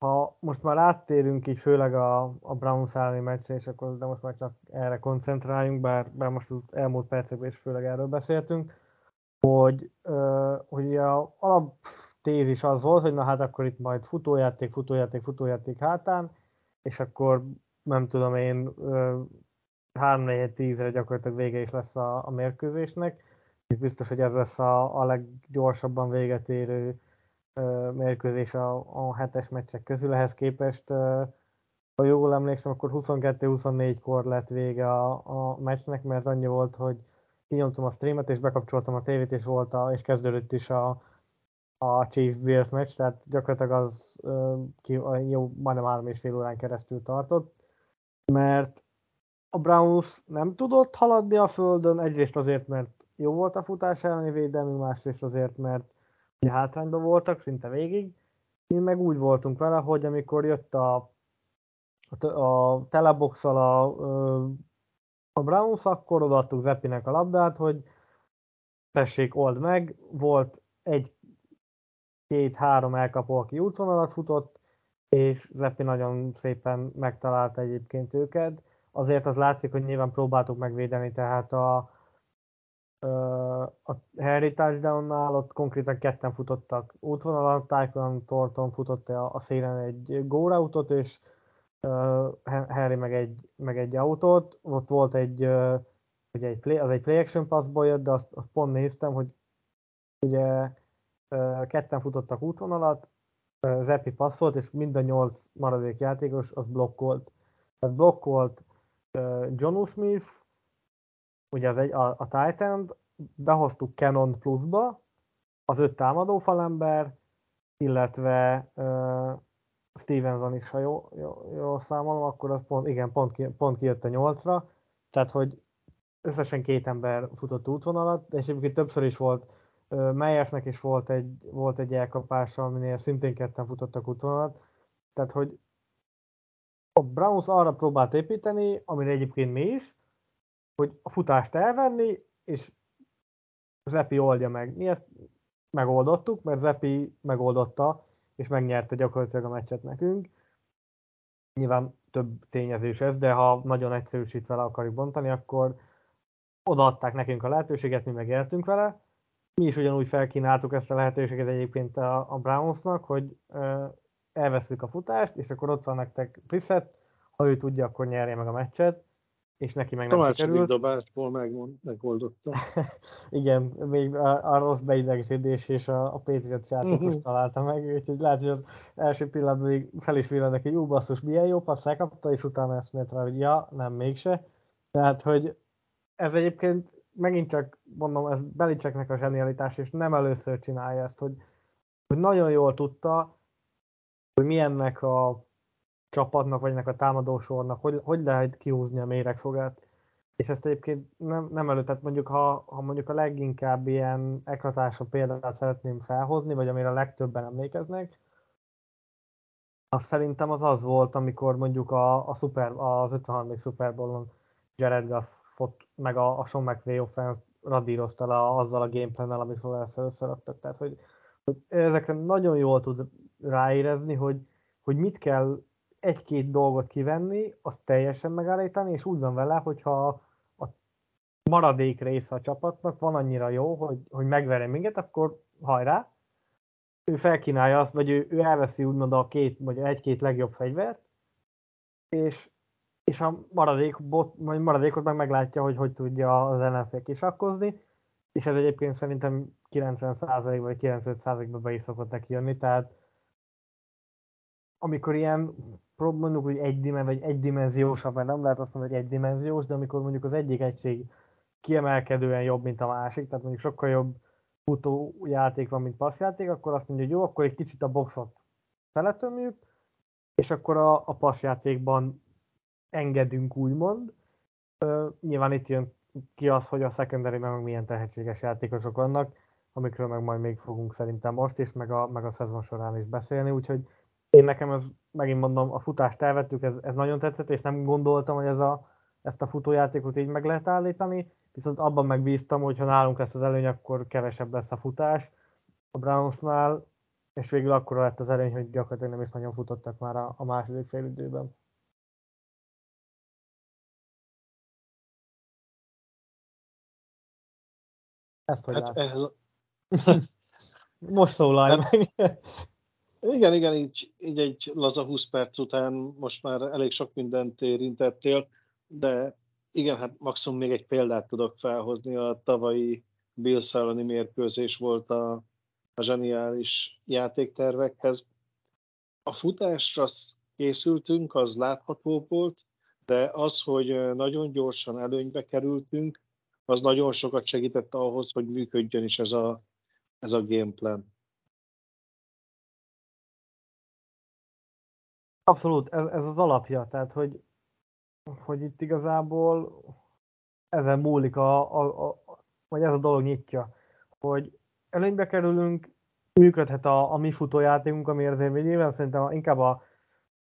Ha most már áttérünk így főleg a, a Browns elleni meccsre, és akkor, de most már csak erre koncentráljunk, bár, bár most az elmúlt percekben is főleg erről beszéltünk, hogy, hogy a alap tézis az volt, hogy na hát akkor itt majd futójáték, futójáték, futójáték hátán, és akkor nem tudom én, 3 4 10 re gyakorlatilag vége is lesz a, a mérkőzésnek. és biztos, hogy ez lesz a, a leggyorsabban véget érő mérkőzés a, a hetes meccsek közül. Ehhez képest, ha jól emlékszem, akkor 22-24-kor lett vége a, a meccsnek, mert annyi volt, hogy kinyomtam a streamet, és bekapcsoltam a tévét, és volt a, és kezdődött is a, a Chiefs Bills meccs, tehát gyakorlatilag az ki, jó, majdnem három és fél órán keresztül tartott, mert a Browns nem tudott haladni a földön, egyrészt azért, mert jó volt a futás elleni védelmi, másrészt azért, mert hátrányban voltak szinte végig. Mi meg úgy voltunk vele, hogy amikor jött a, a, a teleboxal a, a Browns, akkor odaadtuk Zeppinek a labdát, hogy tessék, old meg. Volt egy, két, három elkapó, aki útvonalat futott, és Zeppi nagyon szépen megtalálta egyébként őket. Azért az látszik, hogy nyilván próbáltuk megvédeni, tehát a, a Harry touchdown ott konkrétan ketten futottak útvonalat, Tycoon Thornton futott a, szélen egy go routot, és uh, Harry meg egy, meg egy autót, ott volt egy, ugye egy play, az egy play action passból jött, de azt, azt pont néztem, hogy ugye uh, ketten futottak útvonalat, uh, Zeppi passzolt, és mind a nyolc maradék játékos az blokkolt. Tehát blokkolt uh, John Smith, ugye az egy, a, a titan behoztuk Canon pluszba, az öt támadó falember, illetve uh, Stevenson is, ha jó, jó, jó számolom, akkor az pont, igen, pont, ki, pont kijött a nyolcra, tehát hogy összesen két ember futott útvonalat, és egyébként többször is volt, uh, Meyersnek is volt egy, volt egy elkapása, aminél szintén ketten futottak útvonalat, tehát hogy a Browns arra próbált építeni, amire egyébként mi is, hogy a futást elvenni, és Zepi oldja meg. Mi ezt megoldottuk, mert Zepi megoldotta, és megnyerte gyakorlatilag a meccset nekünk. Nyilván több tényezés ez, de ha nagyon egyszerűsítve le akarjuk bontani, akkor odaadták nekünk a lehetőséget, mi megéltünk vele. Mi is ugyanúgy felkínáltuk ezt a lehetőséget egyébként a, a Brownsnak, hogy uh, elveszük a futást, és akkor ott van nektek Brissett, ha ő tudja, akkor nyerje meg a meccset és neki meg nem sikerült. dobásból megmond, megoldotta. Igen, még a, a rossz beidegződés és a, a Patriots játékos uh-huh. találta meg, úgyhogy lehet, hogy az első pillanatban még fel is villan hogy jó basszus, milyen jó passz elkapta, és utána ezt rá, hogy ja, nem, mégse. Tehát, hogy ez egyébként megint csak, mondom, ez Belicseknek a zsenialitás, és nem először csinálja ezt, hogy, hogy nagyon jól tudta, hogy milyennek a csapatnak, vagy ennek a támadósornak, hogy, hogy lehet kihúzni a méregfogát. És ezt egyébként nem, nem elő, tehát mondjuk ha, ha mondjuk a leginkább ilyen eklatásra példát szeretném felhozni, vagy amire a legtöbben emlékeznek, az szerintem az az volt, amikor mondjuk a, a super, az 53. Super Bowl-on Jared Goffot, meg a, a Sean McVay offense radírozta le azzal a gameplannel, amit először összeraktak. Tehát, hogy, hogy ezekre nagyon jól tud ráérezni, hogy, hogy mit kell egy-két dolgot kivenni, azt teljesen megállítani, és úgy van vele, hogyha a maradék része a csapatnak van annyira jó, hogy, hogy megveri minket, akkor hajrá, ő felkínálja azt, vagy ő, ő elveszi úgymond a két, vagy egy-két legjobb fegyvert, és, és a maradékot, maradékot meg meglátja, hogy hogy tudja az ellenfél kisakkozni, és ez egyébként szerintem 90% vagy 95%-ban be is szokott neki jönni, tehát amikor ilyen mondjuk, hogy egy, vagy egydimenziósabb, mert nem lehet azt mondani, hogy egydimenziós, de amikor mondjuk az egyik egység kiemelkedően jobb, mint a másik, tehát mondjuk sokkal jobb futójáték van, mint passzjáték, akkor azt mondja, hogy jó, akkor egy kicsit a boxot feletömjük, és akkor a, a passzjátékban engedünk, úgymond. Ö, nyilván itt jön ki az, hogy a secondary meg milyen tehetséges játékosok vannak, amikről meg majd még fogunk szerintem most is, meg a, meg a szezon során is beszélni, úgyhogy én nekem ez, megint mondom, a futást elvettük, ez, ez nagyon tetszett, és nem gondoltam, hogy ez a, ezt a futójátékot így meg lehet állítani, viszont abban megbíztam, hogy ha nálunk lesz az előny, akkor kevesebb lesz a futás a Brownsnál, és végül akkor lett az előny, hogy gyakorlatilag nem is nagyon futottak már a, a második fél időben. Ezt hogy hát ez... Most szólálj hát, meg. Igen, igen, így, így egy laza 20 perc után most már elég sok mindent érintettél, de igen, hát maximum még egy példát tudok felhozni a tavalyi Bills mérkőzés volt a, a zseniális játéktervekhez. A futásra készültünk, az látható volt, de az, hogy nagyon gyorsan előnybe kerültünk, az nagyon sokat segített ahhoz, hogy működjön is ez a, ez a gameplan. Abszolút, ez, ez az alapja, tehát hogy, hogy itt igazából ezen múlik a, a, a, vagy ez a dolog nyitja, hogy előnybe kerülünk, működhet a, a mi futójátékunk, ami azért nyilván szerintem inkább a,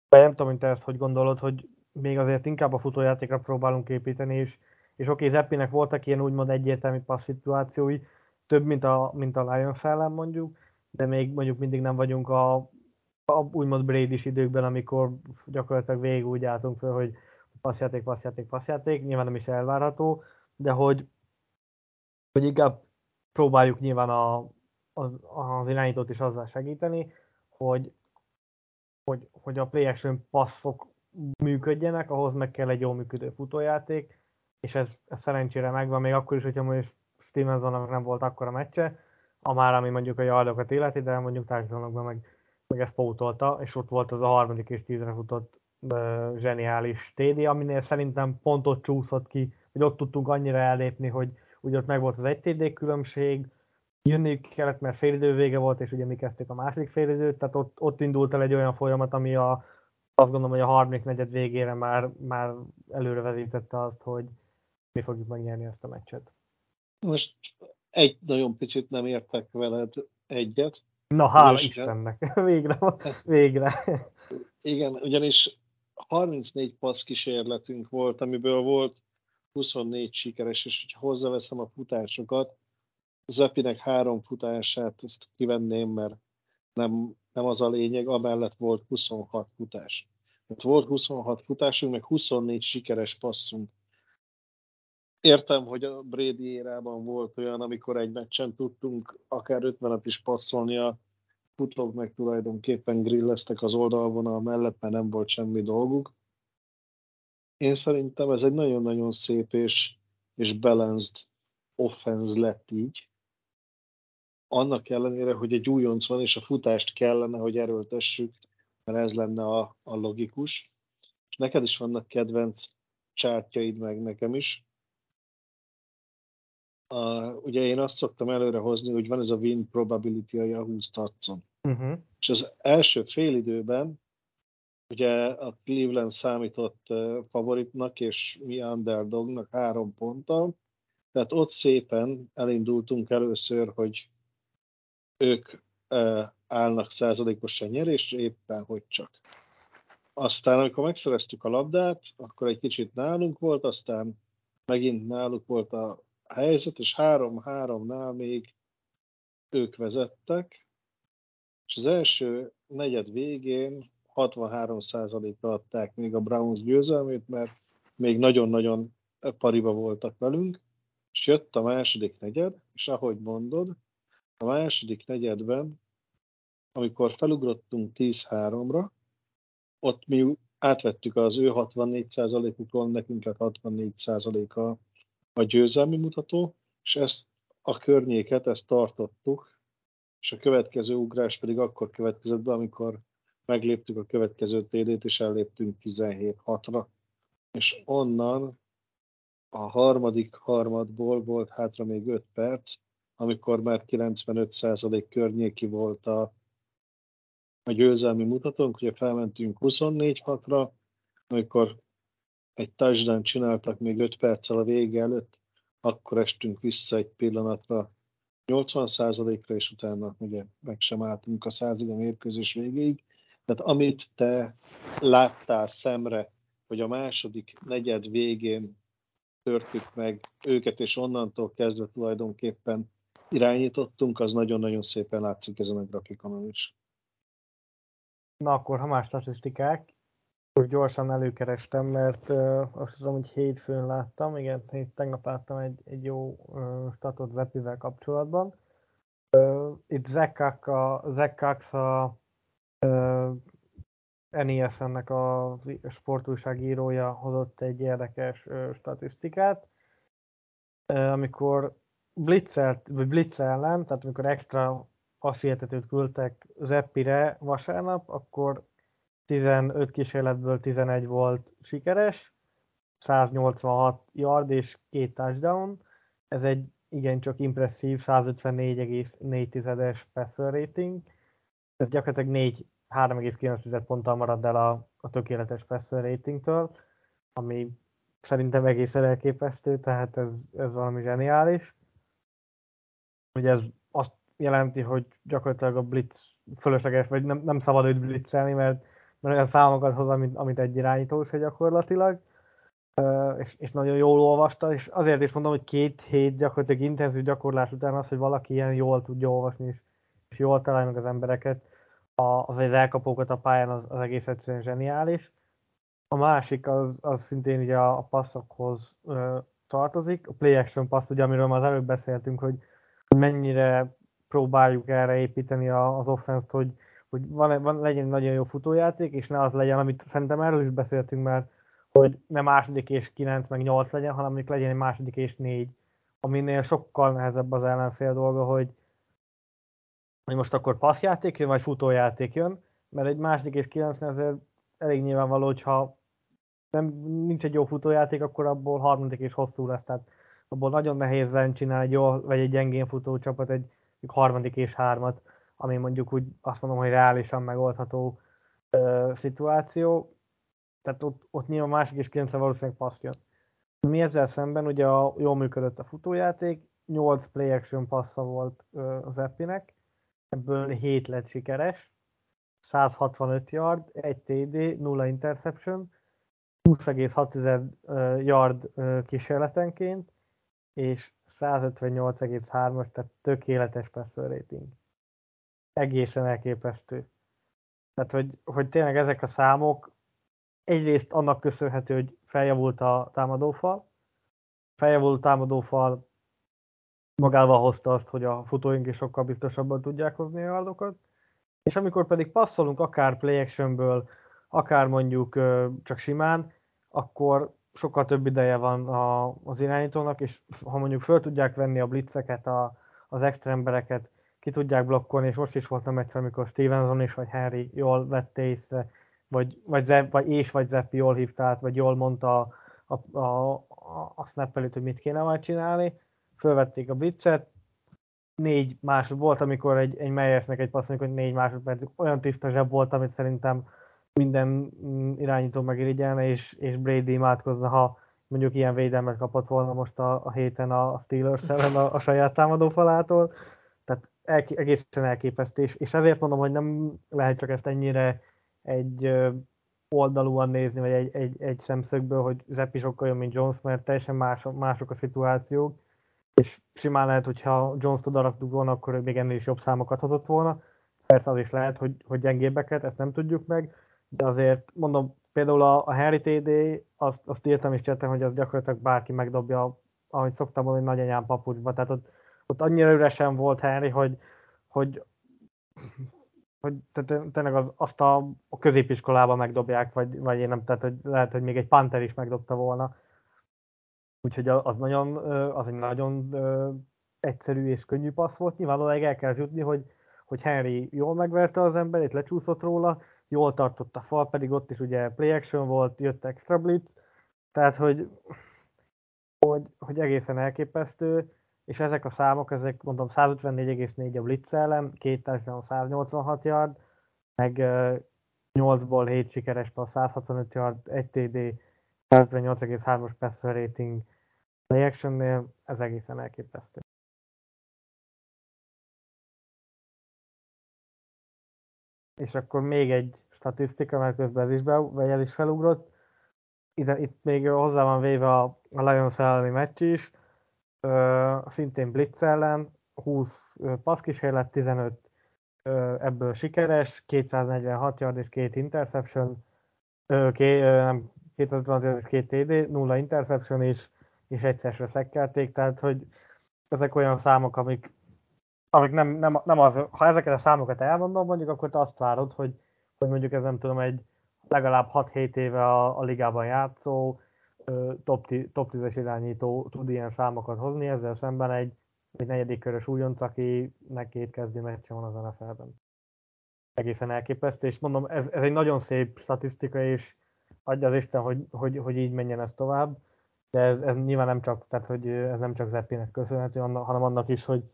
vagy nem tudom, hogy ezt hogy gondolod, hogy még azért inkább a futójátékra próbálunk építeni, és, és oké, okay, Zeppinek voltak ilyen úgymond egyértelmű passz szituációi, több, mint a, mint a Lions ellen mondjuk, de még mondjuk mindig nem vagyunk a, a úgymond brady időkben, amikor gyakorlatilag végig úgy álltunk föl, hogy passzjáték, passzjáték, passzjáték, nyilván nem is elvárható, de hogy, hogy inkább próbáljuk nyilván a, az, az irányítót is azzal segíteni, hogy, hogy, hogy a play action passzok működjenek, ahhoz meg kell egy jól működő futójáték, és ez, ez szerencsére megvan, még akkor is, hogyha most Stevensonnak nem volt akkora meccse, a már ami mondjuk a jardokat életi, de mondjuk társadalmakban meg, meg ezt pótolta, és ott volt az a harmadik és tízre futott uh, zseniális TD, aminél szerintem pontot csúszott ki, hogy ott tudtunk annyira ellépni, hogy ugye ott meg volt az egy TD különbség, jönni kellett, mert félidő vége volt, és ugye mi kezdtük a második félidőt, tehát ott, ott indult el egy olyan folyamat, ami a, azt gondolom, hogy a harmadik negyed végére már, már előre vezítette azt, hogy mi fogjuk megnyerni ezt a meccset. Most egy nagyon picit nem értek veled egyet. Na, hála ugyanis, Istennek, végre, végre. Igen, ugyanis 34 passz kísérletünk volt, amiből volt 24 sikeres, és hogyha hozzáveszem a futásokat, Zepinek három futását ezt kivenném, mert nem, nem az a lényeg, amellett volt 26 futás. Tehát volt 26 futásunk, meg 24 sikeres passzunk. Értem, hogy a Brady érában volt olyan, amikor egy meccsen tudtunk akár 50-et is passzolni a futók, meg tulajdonképpen grilleztek az oldalvonal mellett, mert nem volt semmi dolguk. Én szerintem ez egy nagyon-nagyon szép és, és balanced offense lett így. Annak ellenére, hogy egy újonc van, és a futást kellene, hogy erőltessük, mert ez lenne a, a logikus. És neked is vannak kedvenc csártyaid, meg nekem is. Uh, ugye én azt szoktam előre hozni, hogy van ez a win probability a Yahoo Statson. Uh-huh. És az első fél időben ugye a Cleveland számított favoritnak, és mi underdognak három ponttal, tehát ott szépen elindultunk először, hogy ők állnak százalékosan nyerésre, éppen hogy csak. Aztán, amikor megszereztük a labdát, akkor egy kicsit nálunk volt, aztán megint náluk volt a helyzet, és három-háromnál még ők vezettek, és az első negyed végén 63%-ra adták még a Browns győzelmét, mert még nagyon-nagyon pariba voltak velünk, és jött a második negyed, és ahogy mondod, a második negyedben, amikor felugrottunk 10-3-ra, ott mi átvettük az ő 64%-ukról, nekünk lett 64%-a a győzelmi mutató, és ezt a környéket, ezt tartottuk, és a következő ugrás pedig akkor következett be, amikor megléptük a következő TD-t, és elléptünk 17-6-ra. És onnan a harmadik harmadból volt hátra még 5 perc, amikor már 95% környéki volt a, a győzelmi mutatónk, ugye felmentünk 24-6-ra, amikor egy touchdown csináltak még 5 perccel a vége előtt, akkor estünk vissza egy pillanatra 80%-ra, és utána ugye meg sem álltunk a százig a mérkőzés végéig. Tehát amit te láttál szemre, hogy a második negyed végén törtük meg őket, és onnantól kezdve tulajdonképpen irányítottunk, az nagyon-nagyon szépen látszik ezen a grafikonon is. Na akkor, ha más statisztikák, akkor gyorsan előkerestem, mert uh, azt hiszem, hogy hétfőn láttam, igen, hét, tegnap láttam egy, egy jó uh, statot Zepivel kapcsolatban. Uh, itt Zekak a, Zekaks a uh, NES-ennek a sportújságírója hozott egy érdekes uh, statisztikát, uh, amikor blitzelt, vagy blitz ellen, tehát amikor extra passértetőt küldtek Zeppire vasárnap, akkor 15 kísérletből 11 volt sikeres, 186 yard és két touchdown. Ez egy igencsak impresszív 154,4-es passer rating. Ez gyakorlatilag 4 3,9 ponttal marad el a, a tökéletes passer ratingtől, ami szerintem egészen elképesztő, tehát ez, ez valami zseniális. Ugye ez azt jelenti, hogy gyakorlatilag a blitz fölösleges, vagy nem, nem szabad őt blitzelni, mert, mert olyan számokat hoz, amit, amit egy irányító se gyakorlatilag, és, és nagyon jól olvasta, és azért is mondom, hogy két hét gyakorlatilag intenzív gyakorlás után az, hogy valaki ilyen jól tudja olvasni, és, és jól találja meg az embereket, a, az, az elkapókat a pályán, az, az egész egyszerűen zseniális. A másik az, az szintén ugye a, a passzokhoz ö, tartozik, a play action passz, ugye, amiről már az előbb beszéltünk, hogy mennyire próbáljuk erre építeni az offense-t, hogy, hogy van, van, legyen egy nagyon jó futójáték, és ne az legyen, amit szerintem erről is beszéltünk már, hogy ne második és 9 meg 8 legyen, hanem mondjuk legyen egy második és 4, aminél sokkal nehezebb az ellenfél dolga, hogy, hogy most akkor passzjáték jön, vagy futójáték jön, mert egy második és 9 ezért elég nyilvánvaló, hogyha nem, nincs egy jó futójáték, akkor abból harmadik és hosszú lesz, tehát abból nagyon nehéz lenne csinálni egy jó, vagy egy gyengén futó csapat egy harmadik és hármat, ami mondjuk úgy azt mondom, hogy reálisan megoldható ö, szituáció. Tehát ott, ott nyilván másik és 9 valószínűleg passz jön. Mi ezzel szemben ugye a, jól működött a futójáték, 8 play action passza volt ö, az Epinek, ebből 7 lett sikeres, 165 yard, 1 TD, 0 interception, 20,6 yard kísérletenként, és 158,3-as, tehát tökéletes passer rating. Egészen elképesztő. Tehát, hogy, hogy tényleg ezek a számok egyrészt annak köszönhető, hogy feljavult a támadófal, feljavult a támadófal magával hozta azt, hogy a futóink is sokkal biztosabban tudják hozni a yardokat, és amikor pedig passzolunk akár play actionből, akár mondjuk csak simán, akkor sokkal több ideje van a, az irányítónak, és ha mondjuk föl tudják venni a blitzeket, a, az extra embereket, ki tudják blokkolni, és most is volt nem egyszer, amikor Stevenson és vagy Harry jól vette észre, vagy, vagy, Zepp, vagy és vagy Zeppi jól hívta át, vagy jól mondta a, a, a, a snap előtt, hogy mit kéne majd csinálni, fölvették a blitzet, négy másod volt, amikor egy, egy Meyersnek egy passz, amikor négy másodperc, olyan tiszta zseb volt, amit szerintem minden irányító megirigyelne, és, és Brady imádkozna, ha mondjuk ilyen védelmet kapott volna most a, a héten a Steelers ellen a, a saját támadófalától. Tehát el, egészen elképesztő, és, és ezért mondom, hogy nem lehet csak ezt ennyire egy oldalúan nézni, vagy egy, egy, egy szemszögből, hogy Zeppi sokkal jobb, mint Jones, mert teljesen más, mások a szituációk, és simán lehet, hogyha Jones oda volna, akkor még ennél is jobb számokat hozott volna. Persze az is lehet, hogy, hogy gyengébbeket, ezt nem tudjuk meg, de azért mondom, például a, a Harry TD, azt, azt írtam is csetem, hogy az gyakorlatilag bárki megdobja, ahogy szoktam mondani, nagyanyám papucsba, tehát ott, ott annyira üresen volt Harry, hogy, hogy hogy tényleg az, azt a, a középiskolában megdobják, vagy, vagy én nem, tehát hogy lehet, hogy még egy Panther is megdobta volna. Úgyhogy az nagyon, az egy nagyon egyszerű és könnyű passz volt. Nyilvánvalóan el kell jutni, hogy, hogy Henry jól megverte az emberét, lecsúszott róla, jól tartott a fal, pedig ott is ugye play action volt, jött extra blitz, tehát hogy, hogy, hogy egészen elképesztő, és ezek a számok, ezek mondom 154,4 a blitz ellen, két társadalom 186 yard, meg 8-ból 7 sikeres passz, 165 yard, 1 TD, 158,3-as passer rating play actionnél, ez egészen elképesztő. és akkor még egy statisztika, mert közben ez is, be, vagy ez is felugrott. Ide, itt még hozzá van véve a, a Lions elleni meccs is, szintén Blitz ellen, 20 passzkísérlet, 15 ö, ebből sikeres, 246 yard és két interception, ké, nem, 256 yard és két TD, nulla interception is, és egyszerre szekkelték, tehát hogy ezek olyan számok, amik amik nem, nem, nem az, ha ezeket a számokat elmondom, mondjuk, akkor te azt várod, hogy, hogy mondjuk ez nem tudom, egy legalább 6-7 éve a, a ligában játszó, top, top 10-es irányító tud ilyen számokat hozni, ezzel szemben egy egy negyedik körös újonc, akinek két kezdő meccse van az NFL-ben. Egészen elképesztő, és mondom, ez, ez egy nagyon szép statisztika, és adja az Isten, hogy, hogy, hogy így menjen ez tovább, de ez, ez nyilván nem csak, tehát hogy ez nem csak Zeppinek köszönhető, hanem annak is, hogy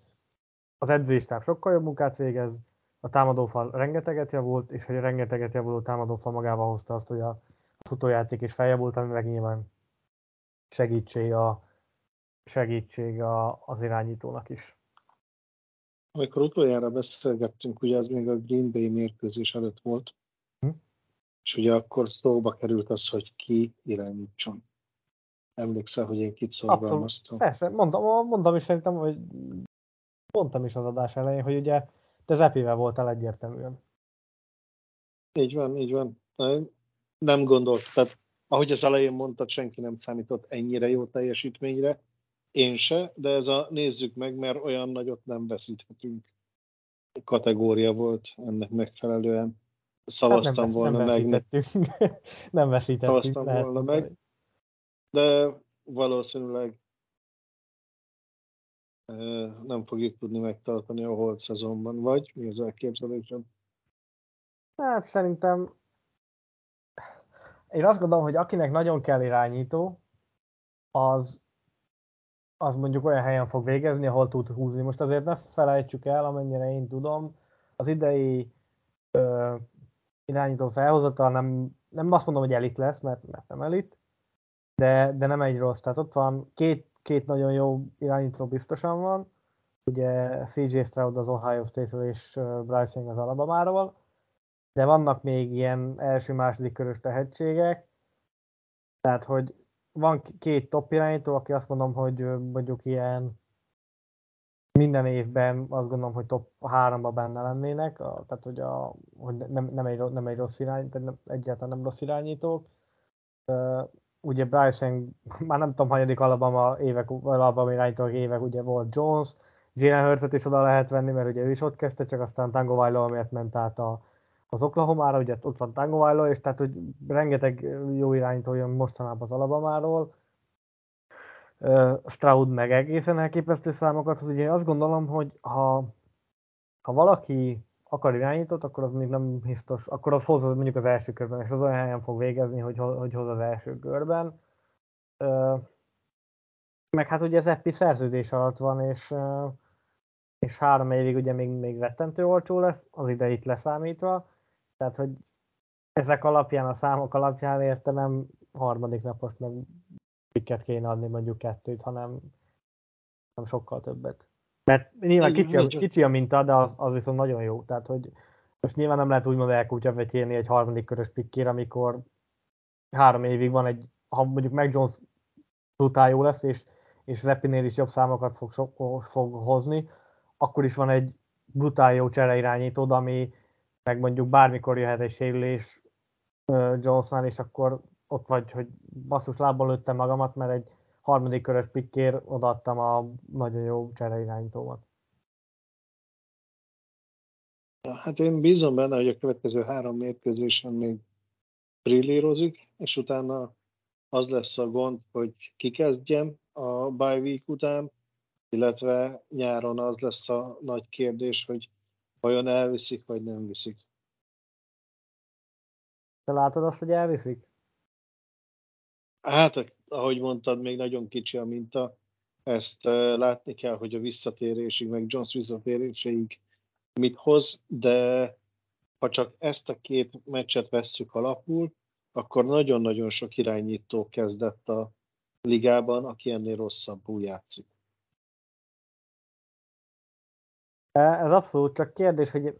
az edzőistáb sokkal jobb munkát végez, a támadófal rengeteget javult, és hogy a rengeteget javuló támadófal magával hozta azt, hogy a futójáték is feljavult, ami meg nyilván segítség, a, segítség a, az irányítónak is. Amikor utoljára beszélgettünk, ugye ez még a Green Bay mérkőzés előtt volt, hm? és ugye akkor szóba került az, hogy ki irányítson. Emlékszel, hogy én kit szorgalmaztam? Persze, mondtam, mondtam is szerintem, hogy mondtam is az adás elején, hogy ugye te Zepivel voltál egyértelműen. Így van, így van. Nem gondolt, tehát ahogy az elején mondtad, senki nem számított ennyire jó teljesítményre, én se, de ez a nézzük meg, mert olyan nagyot nem veszíthetünk kategória volt ennek megfelelően. Szavaztam hát nem volna nem meg. nem veszítettünk. Szavaztam volna meg. De valószínűleg nem fogjuk tudni megtartani a holt szezonban, vagy mi az elképzelésem? Hát szerintem én azt gondolom, hogy akinek nagyon kell irányító, az, az mondjuk olyan helyen fog végezni, ahol tud húzni. Most azért ne felejtsük el, amennyire én tudom, az idei ö, irányító felhozatal nem, nem azt mondom, hogy elit lesz, mert, mert nem elit, de, de nem egy rossz. Tehát ott van két, két nagyon jó irányító biztosan van, ugye CJ Stroud az Ohio State-ről és Bryce Young az Alabama-ról, de vannak még ilyen első-második körös tehetségek, tehát hogy van két top irányító, aki azt mondom, hogy mondjuk ilyen minden évben azt gondolom, hogy top 3-ba benne lennének, tehát hogy, a, hogy nem, nem, egy, nem egy rossz irányító, nem, egyáltalán nem rossz irányítók. Ugye Bryson, már nem tudom, hanyadik Alabama évek, Alabama irányítók évek, ugye volt Jones, Jalen Hurts-et is oda lehet venni, mert ugye ő is ott kezdte, csak aztán Tango Vailoa miért ment át a, az Oklahoma-ra, ugye ott van Tango és tehát, hogy rengeteg jó irányító jön mostanában az Alabama-ról. Uh, Stroud meg egészen elképesztő számokat, ugye én azt gondolom, hogy ha, ha valaki akar irányítót, akkor az még nem biztos, akkor az hoz az mondjuk az első körben, és az olyan helyen fog végezni, hogy, hogy hoz az első körben. Meg hát ugye az Epi szerződés alatt van, és, és három évig ugye még, még rettentő olcsó lesz, az ideit leszámítva, tehát hogy ezek alapján, a számok alapján érte nem harmadik napos meg piket kéne adni mondjuk kettőt, hanem, hanem sokkal többet. Mert nyilván kicsi, a, kicsi a minta, de az, az viszont nagyon jó. Tehát, hogy most nyilván nem lehet úgymond elkútyafetyélni egy harmadik körös pikkére, amikor három évig van egy, ha mondjuk meg Jones brutál jó lesz, és, és Zeppinél is jobb számokat fog, so, fog hozni, akkor is van egy brutál jó csereirányítód, ami meg mondjuk bármikor jöhet egy sérülés Jonesnál, és akkor ott vagy, hogy basszus lábbal lőttem magamat, mert egy harmadik körös pikkér odaadtam a nagyon jó csereirányítómat. Hát én bízom benne, hogy a következő három mérkőzésen még brillírozik, és utána az lesz a gond, hogy kikezdjem a bye week után, illetve nyáron az lesz a nagy kérdés, hogy vajon elviszik, vagy nem viszik. Te látod azt, hogy elviszik? Hát, ahogy mondtad, még nagyon kicsi a minta. Ezt látni kell, hogy a visszatérésig, meg Jones visszatéréséig mit hoz, de ha csak ezt a két meccset vesszük alapul, akkor nagyon-nagyon sok irányító kezdett a ligában, aki ennél rosszabbul játszik. Ez abszolút csak kérdés, hogy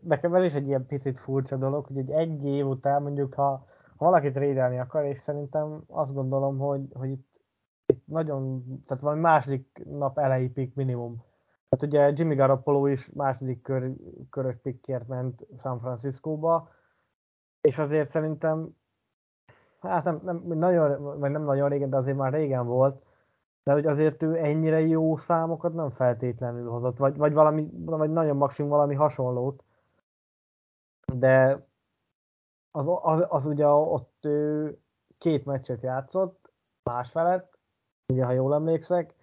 nekem ez is egy ilyen picit furcsa dolog, hogy egy, egy év után mondjuk, ha ha valakit rédelni akar, és szerintem azt gondolom, hogy, hogy itt, itt nagyon, tehát valami második nap elejé pick minimum. Tehát ugye Jimmy Garoppolo is második kör, körös pickért ment San Franciscóba, és azért szerintem, hát nem, nem, nagyon, vagy nem nagyon régen, de azért már régen volt, de hogy azért ő ennyire jó számokat nem feltétlenül hozott, vagy, vagy valami, vagy nagyon maximum valami hasonlót. De az, az, az ugye ott ő két meccset játszott, más felett, ugye ha jól emlékszek,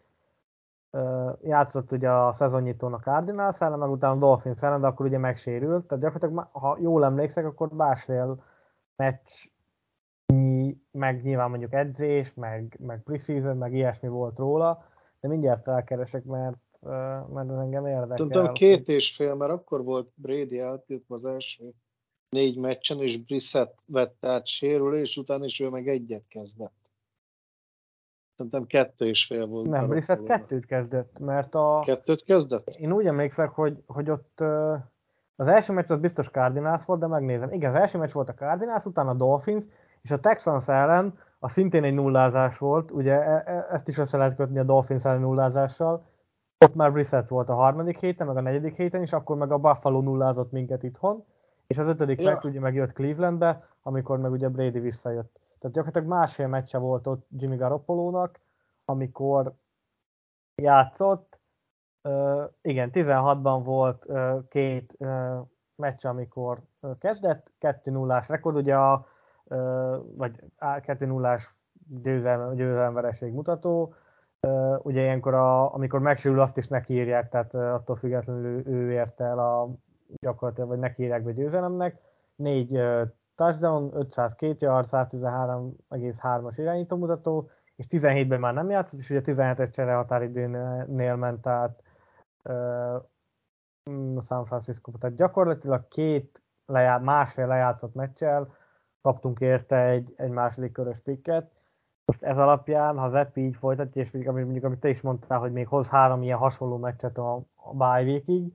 játszott ugye a szezonnyitónak a Cardinals ellen, meg utána a Dolphins ellen, de akkor ugye megsérült, tehát gyakorlatilag, ha jól emlékszek, akkor másfél meccs meg nyilván mondjuk edzés, meg, meg preseason, meg ilyesmi volt róla, de mindjárt felkeresek, mert, mert ez engem érdekel. Tudom, két és fél, mert akkor volt Brady eltiltva az első négy meccsen, és Brissett vett át sérülés, utána is ő meg egyet kezdett. Szerintem kettő és fél volt. Nem, Brissett kettőt kezdett, mert a... Kettőt kezdett? Én úgy emlékszek, hogy, hogy ott az első meccs az biztos Cardinals volt, de megnézem. Igen, az első meccs volt a Cardinals, utána a Dolphins, és a Texans ellen a szintén egy nullázás volt, ugye e, e, ezt is össze lehet kötni a Dolphins ellen nullázással, ott már Brissett volt a harmadik héten, meg a negyedik héten is, akkor meg a Buffalo nullázott minket itthon, és az ötödik ja. meg ugye megjött Clevelandbe, amikor meg ugye Brady visszajött. Tehát gyakorlatilag másfél meccse volt ott Jimmy Garoppolo-nak, amikor játszott. Uh, igen, 16-ban volt uh, két uh, meccs, amikor uh, kezdett, 2-0-ás rekord, ugye a vagy 2-0-ás győzelem, győzelemvereség mutató. Ugye ilyenkor, a, amikor megsérül, azt is nekiírják, tehát attól függetlenül ő, érte el a gyakorlatilag, vagy nekiírják be győzelemnek. Négy touchdown, 502 yard, 113,3-as irányítómutató, és 17-ben már nem játszott, és ugye 17-es csere határidőnél ment át uh, San Francisco. Tehát gyakorlatilag két lejá, másfél lejátszott meccsel kaptunk érte egy, egy második körös pikket. Most ez alapján, ha Zeppi így folytatja, és mondjuk, mondjuk amit te is mondtál, hogy még hoz három ilyen hasonló meccset a, a bye weekig,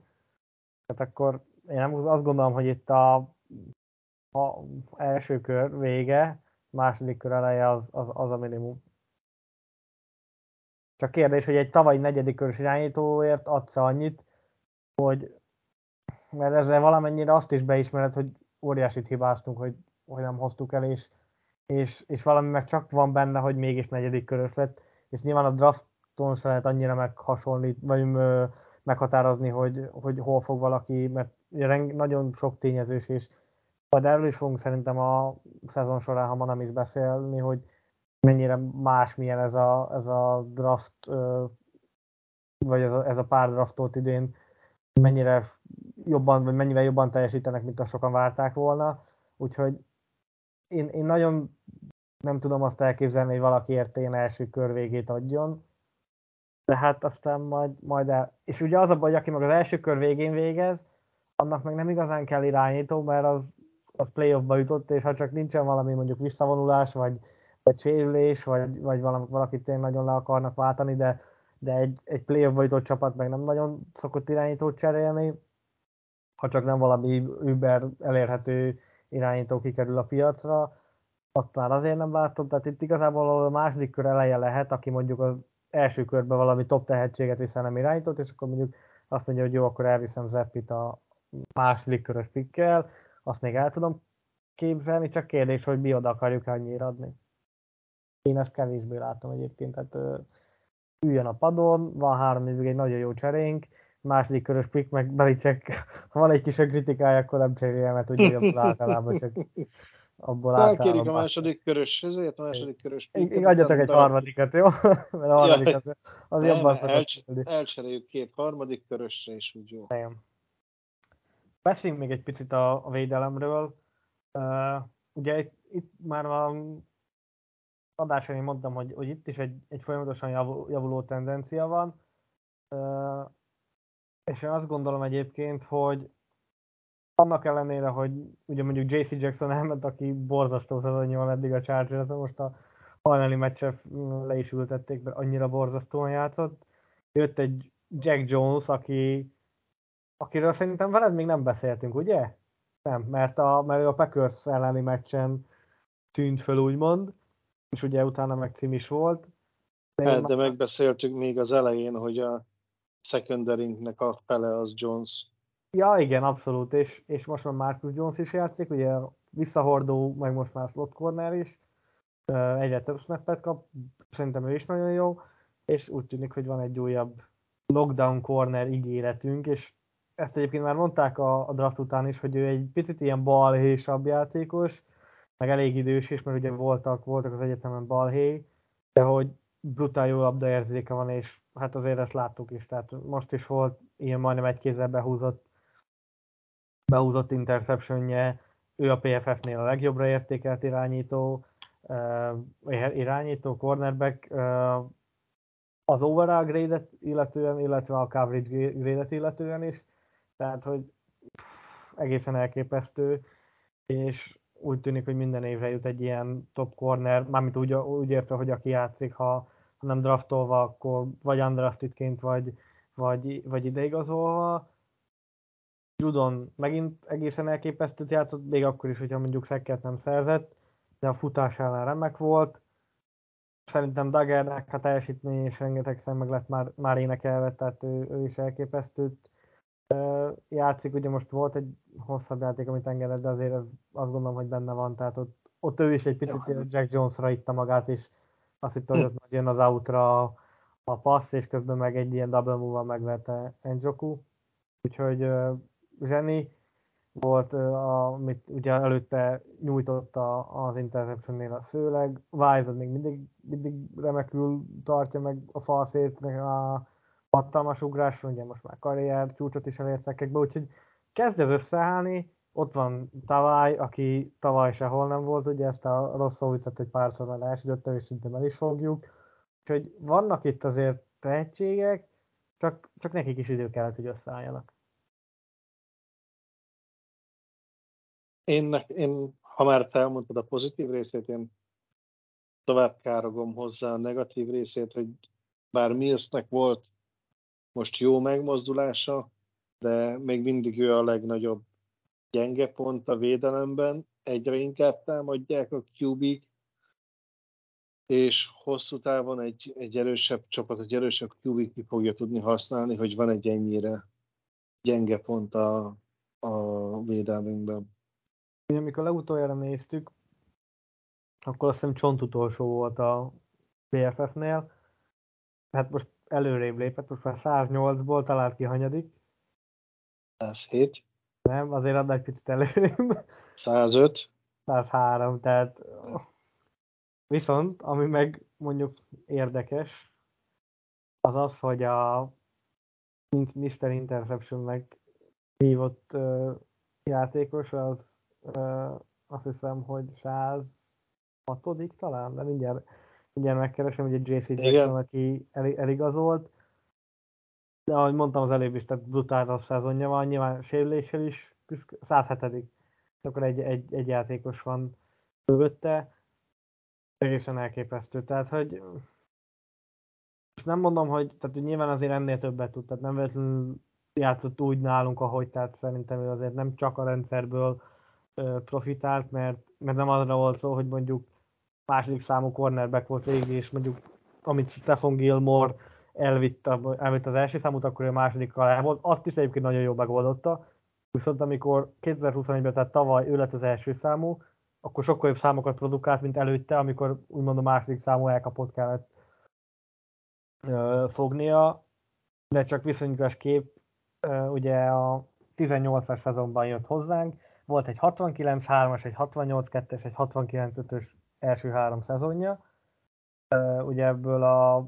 tehát akkor én nem azt gondolom, hogy itt a, a első kör vége, második kör eleje az, az, az a minimum. Csak kérdés, hogy egy tavalyi negyedik körös irányítóért adsz annyit, hogy mert ezzel valamennyire azt is beismered, hogy óriásit hibáztunk, hogy hogy nem hoztuk el, és, és, és valami meg csak van benne, hogy mégis negyedik körös lett, és nyilván a drafton se lehet annyira meghasonlít, vagy ö, meghatározni, hogy, hogy hol fog valaki, mert nagyon sok tényezős, és majd erről is fogunk szerintem a szezon során, ha ma nem is beszélni, hogy mennyire más milyen ez a, ez a draft, vagy ez a, ez a pár draftot idén, mennyire jobban, vagy mennyivel jobban teljesítenek, mint a sokan várták volna. Úgyhogy én, én nagyon nem tudom azt elképzelni, hogy valaki értén első kör végét adjon, de hát aztán majd, majd el... És ugye az a baj, aki meg az első kör végén végez, annak meg nem igazán kell irányító, mert az, az playoffba jutott, és ha csak nincsen valami mondjuk visszavonulás, vagy, vagy sérülés, vagy, vagy valakit tényleg nagyon le akarnak váltani, de, de egy, egy playoffba jutott csapat meg nem nagyon szokott irányítót cserélni, ha csak nem valami über elérhető irányító kikerül a piacra, azt már azért nem látom, tehát itt igazából a második kör eleje lehet, aki mondjuk az első körben valami top tehetséget viszel nem irányított, és akkor mondjuk azt mondja, hogy jó, akkor elviszem Zeppit a második körös pikkel, azt még el tudom képzelni, csak kérdés, hogy mi oda akarjuk annyira adni. Én ezt kevésbé látom egyébként, tehát üljön a padon, van három évig egy nagyon jó cserénk, második körös pick, meg Belicek, ha van egy kis kritikája, akkor nem cserélje, mert ugye abból általában csak abból. Elkérik a második körös, ezért a második körös pick. Igen, adjatok egy harmadikat, jó? Mert a harmadik az, nem, jobban szokott elcs- Elcseréljük két harmadik körösre, és úgy jó. Nem. Beszéljünk még egy picit a, a védelemről. Uh, ugye itt, itt már a adáson én mondtam, hogy, hogy itt is egy, egy folyamatosan javuló tendencia van. Uh, és én azt gondolom egyébként, hogy annak ellenére, hogy ugye mondjuk JC Jackson elment, aki borzasztó szezonja eddig a chargers de most a hajnali meccse le is ültették, mert annyira borzasztóan játszott. Jött egy Jack Jones, aki, akiről szerintem veled még nem beszéltünk, ugye? Nem, mert a, mert a Packers elleni meccsen tűnt föl, úgymond, és ugye utána meg cím is volt. De, hát, de megbeszéltük még az elején, hogy a secondarinknek a fele az Jones. Ja, igen, abszolút, és, és most már Marcus Jones is játszik, ugye visszahordó, meg most már slot corner is, egyre több snappet kap, szerintem ő is nagyon jó, és úgy tűnik, hogy van egy újabb lockdown corner ígéretünk, és ezt egyébként már mondták a, a draft után is, hogy ő egy picit ilyen balhésabb játékos, meg elég idős is, mert ugye voltak, voltak az egyetemen balhé, de hogy brutál jó labdaérzéke van, és hát azért ezt láttuk is, tehát most is volt ilyen majdnem egy kézzel behúzott, behúzott interceptionje, ő a PFF-nél a legjobbra értékelt irányító, uh, irányító, cornerback, uh, az overall grade illetően, illetve a coverage grade illetően is, tehát hogy egészen elképesztő, és úgy tűnik, hogy minden évre jut egy ilyen top corner, mármint úgy, úgy érte, hogy aki játszik, ha, ha nem draftolva, akkor vagy undraftedként, vagy, vagy, vagy ideigazolva. Judon megint egészen elképesztőt játszott, még akkor is, hogyha mondjuk szekket nem szerzett, de a futás ellen remek volt. Szerintem Dagernek a teljesítmény és rengeteg meg lett már, már énekelve, tehát ő, ő is elképesztőt játszik, ugye most volt egy hosszabb játék, amit engedett, de azért az, azt gondolom, hogy benne van, tehát ott, ott ő is egy picit Jó. Jack Jonesra itta magát, és azt hitte, hogy ott jön az outra a, passz, és közben meg egy ilyen double move-val megverte Enjoku. Úgyhogy zseni volt, amit ugye előtte nyújtotta az interceptionnél az főleg. Wise még mindig, mindig remekül tartja meg a falszét, a hatalmas ugrás, ugye most már karrier csúcsot is elért szekekbe, úgyhogy kezd ez összeállni, ott van Tavaly, aki tavaly sehol nem volt, ugye ezt a rossz egy párszor már elsütötte, és szinte el is fogjuk. Úgyhogy vannak itt azért tehetségek, csak, csak nekik is idő kellett, hogy összeálljanak. Én, én, ha már te elmondtad a pozitív részét, én tovább károgom hozzá a negatív részét, hogy bár Millsnek volt most jó megmozdulása, de még mindig ő a legnagyobb gyenge pont a védelemben, egyre inkább támadják a qb és hosszú távon egy, egy erősebb csapat, egy erősebb QB ki fogja tudni használni, hogy van egy ennyire gyenge pont a, a védelmünkben. Amikor legutoljára néztük, akkor azt hiszem csont utolsó volt a PFF-nél. Hát most előrébb lépett, most már 108-ból talált ki hanyadik. 107. Nem, azért egy picit előrébb. 105. 103, tehát viszont, ami meg mondjuk érdekes, az az, hogy a Mr. Interception-nek hívott uh, játékos, az uh, azt hiszem, hogy 106 talán, de mindjárt mindjárt megkeresem, hogy egy JC Jackson, Igen. aki el, eligazolt. De ahogy mondtam az előbb is, tehát brutális szezonja van, nyilván sérüléssel is, 107 akkor egy, egy, egy játékos van mögötte. Egészen elképesztő. Tehát, hogy nem mondom, hogy, tehát, hogy nyilván azért ennél többet tud, tehát nem véletlenül játszott úgy nálunk, ahogy, tehát szerintem ő azért nem csak a rendszerből profitált, mert, mert nem arra volt szó, hogy mondjuk második számú cornerback volt végig, és mondjuk amit Stephen Gilmore elvitt, elvitt az első számút, akkor a második alá volt. Azt is egyébként nagyon jól megoldotta. Viszont amikor 2021-ben, tehát tavaly ő lett az első számú, akkor sokkal jobb számokat produkált, mint előtte, amikor úgymond a második számú elkapott kellett ö, fognia. De csak viszonyítás kép, ö, ugye a 18-as szezonban jött hozzánk, volt egy 69-3-as, egy 68-2-es, egy 69-5-ös első három szezonja. Ugye ebből a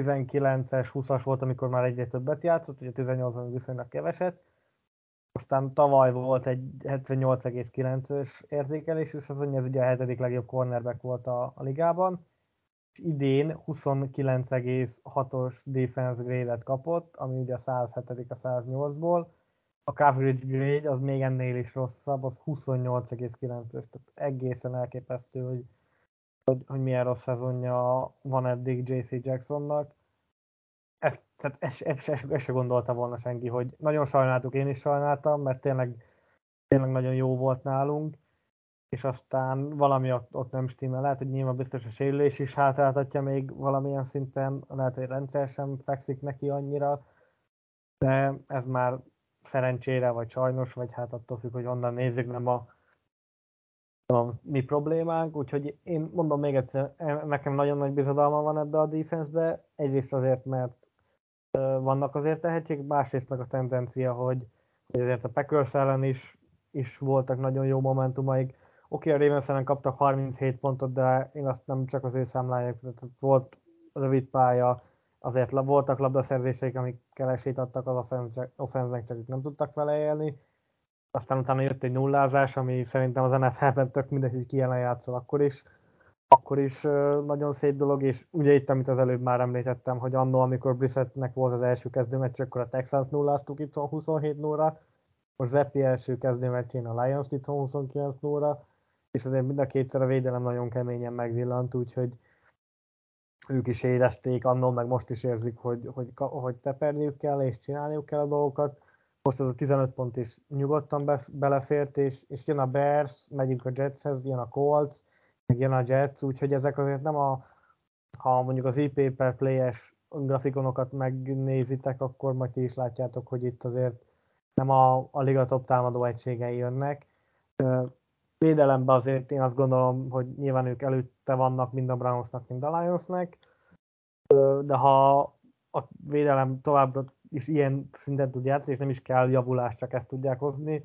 19-es, 20-as volt, amikor már egyre többet játszott, ugye 18-ban viszonylag keveset. Aztán tavaly volt egy 78,9-ös érzékelésű szezonja, ez ugye a hetedik legjobb cornerback volt a, a ligában. És idén 29,6-os defense grade-et kapott, ami ugye a 107 a 108-ból a coverage grade az még ennél is rosszabb, az 28,9-ös, tehát egészen elképesztő, hogy, hogy, hogy milyen rossz szezonja van eddig JC Jacksonnak. Ez, tehát ezt, ezt, ezt, ezt se gondolta volna senki, hogy nagyon sajnáltuk, én is sajnáltam, mert tényleg, tényleg nagyon jó volt nálunk, és aztán valami ott, ott nem stimmel. Lehet, hogy nyilván biztos a sérülés is hátráltatja még valamilyen szinten, lehet, hogy rendszer sem fekszik neki annyira, de ez már szerencsére, vagy sajnos, vagy hát attól függ, hogy onnan nézzük, nem a, a mi problémánk, úgyhogy én mondom még egyszer, nekem nagyon nagy bizodalma van ebbe a defense-be, egyrészt azért, mert vannak azért tehetségek, másrészt meg a tendencia, hogy, hogy azért a Packers ellen is, is voltak nagyon jó momentumaik. Oké, okay, a Ravens ellen kaptak 37 pontot, de én azt nem csak az ő számlájuk, tehát volt rövid pálya, azért voltak labdaszerzéseik, amik esélyt adtak az offenznek, csak nem tudtak vele élni. Aztán utána jött egy nullázás, ami szerintem az NFL-ben tök mindegy, hogy ki ellen játszol, akkor is akkor is nagyon szép dolog, és ugye itt, amit az előbb már említettem, hogy annó, amikor Brissettnek volt az első kezdőmeccs, akkor a Texans nulláztuk itt 27 0 most Zeppi első kezdőmeccsén a Lions itt 29 0 és azért mind a kétszer a védelem nagyon keményen megvillant, úgyhogy ők is érezték annól, meg most is érzik, hogy, hogy, hogy teperniük kell, és csinálniuk kell a dolgokat. Most az a 15 pont is nyugodtan be, belefért, és, és jön a Bears, megyünk a Jetshez, jön a Colts, meg jön a Jets, úgyhogy ezek azért nem a, ha mondjuk az IP per play-es grafikonokat megnézitek, akkor majd ti is látjátok, hogy itt azért nem a, a liga top támadó egységei jönnek. Védelemben azért én azt gondolom, hogy nyilván ők előtte vannak mind a Brownsnak, mind a Lionsnek, de ha a védelem továbbra is ilyen szinten tud játszani, és nem is kell javulás, csak ezt tudják hozni,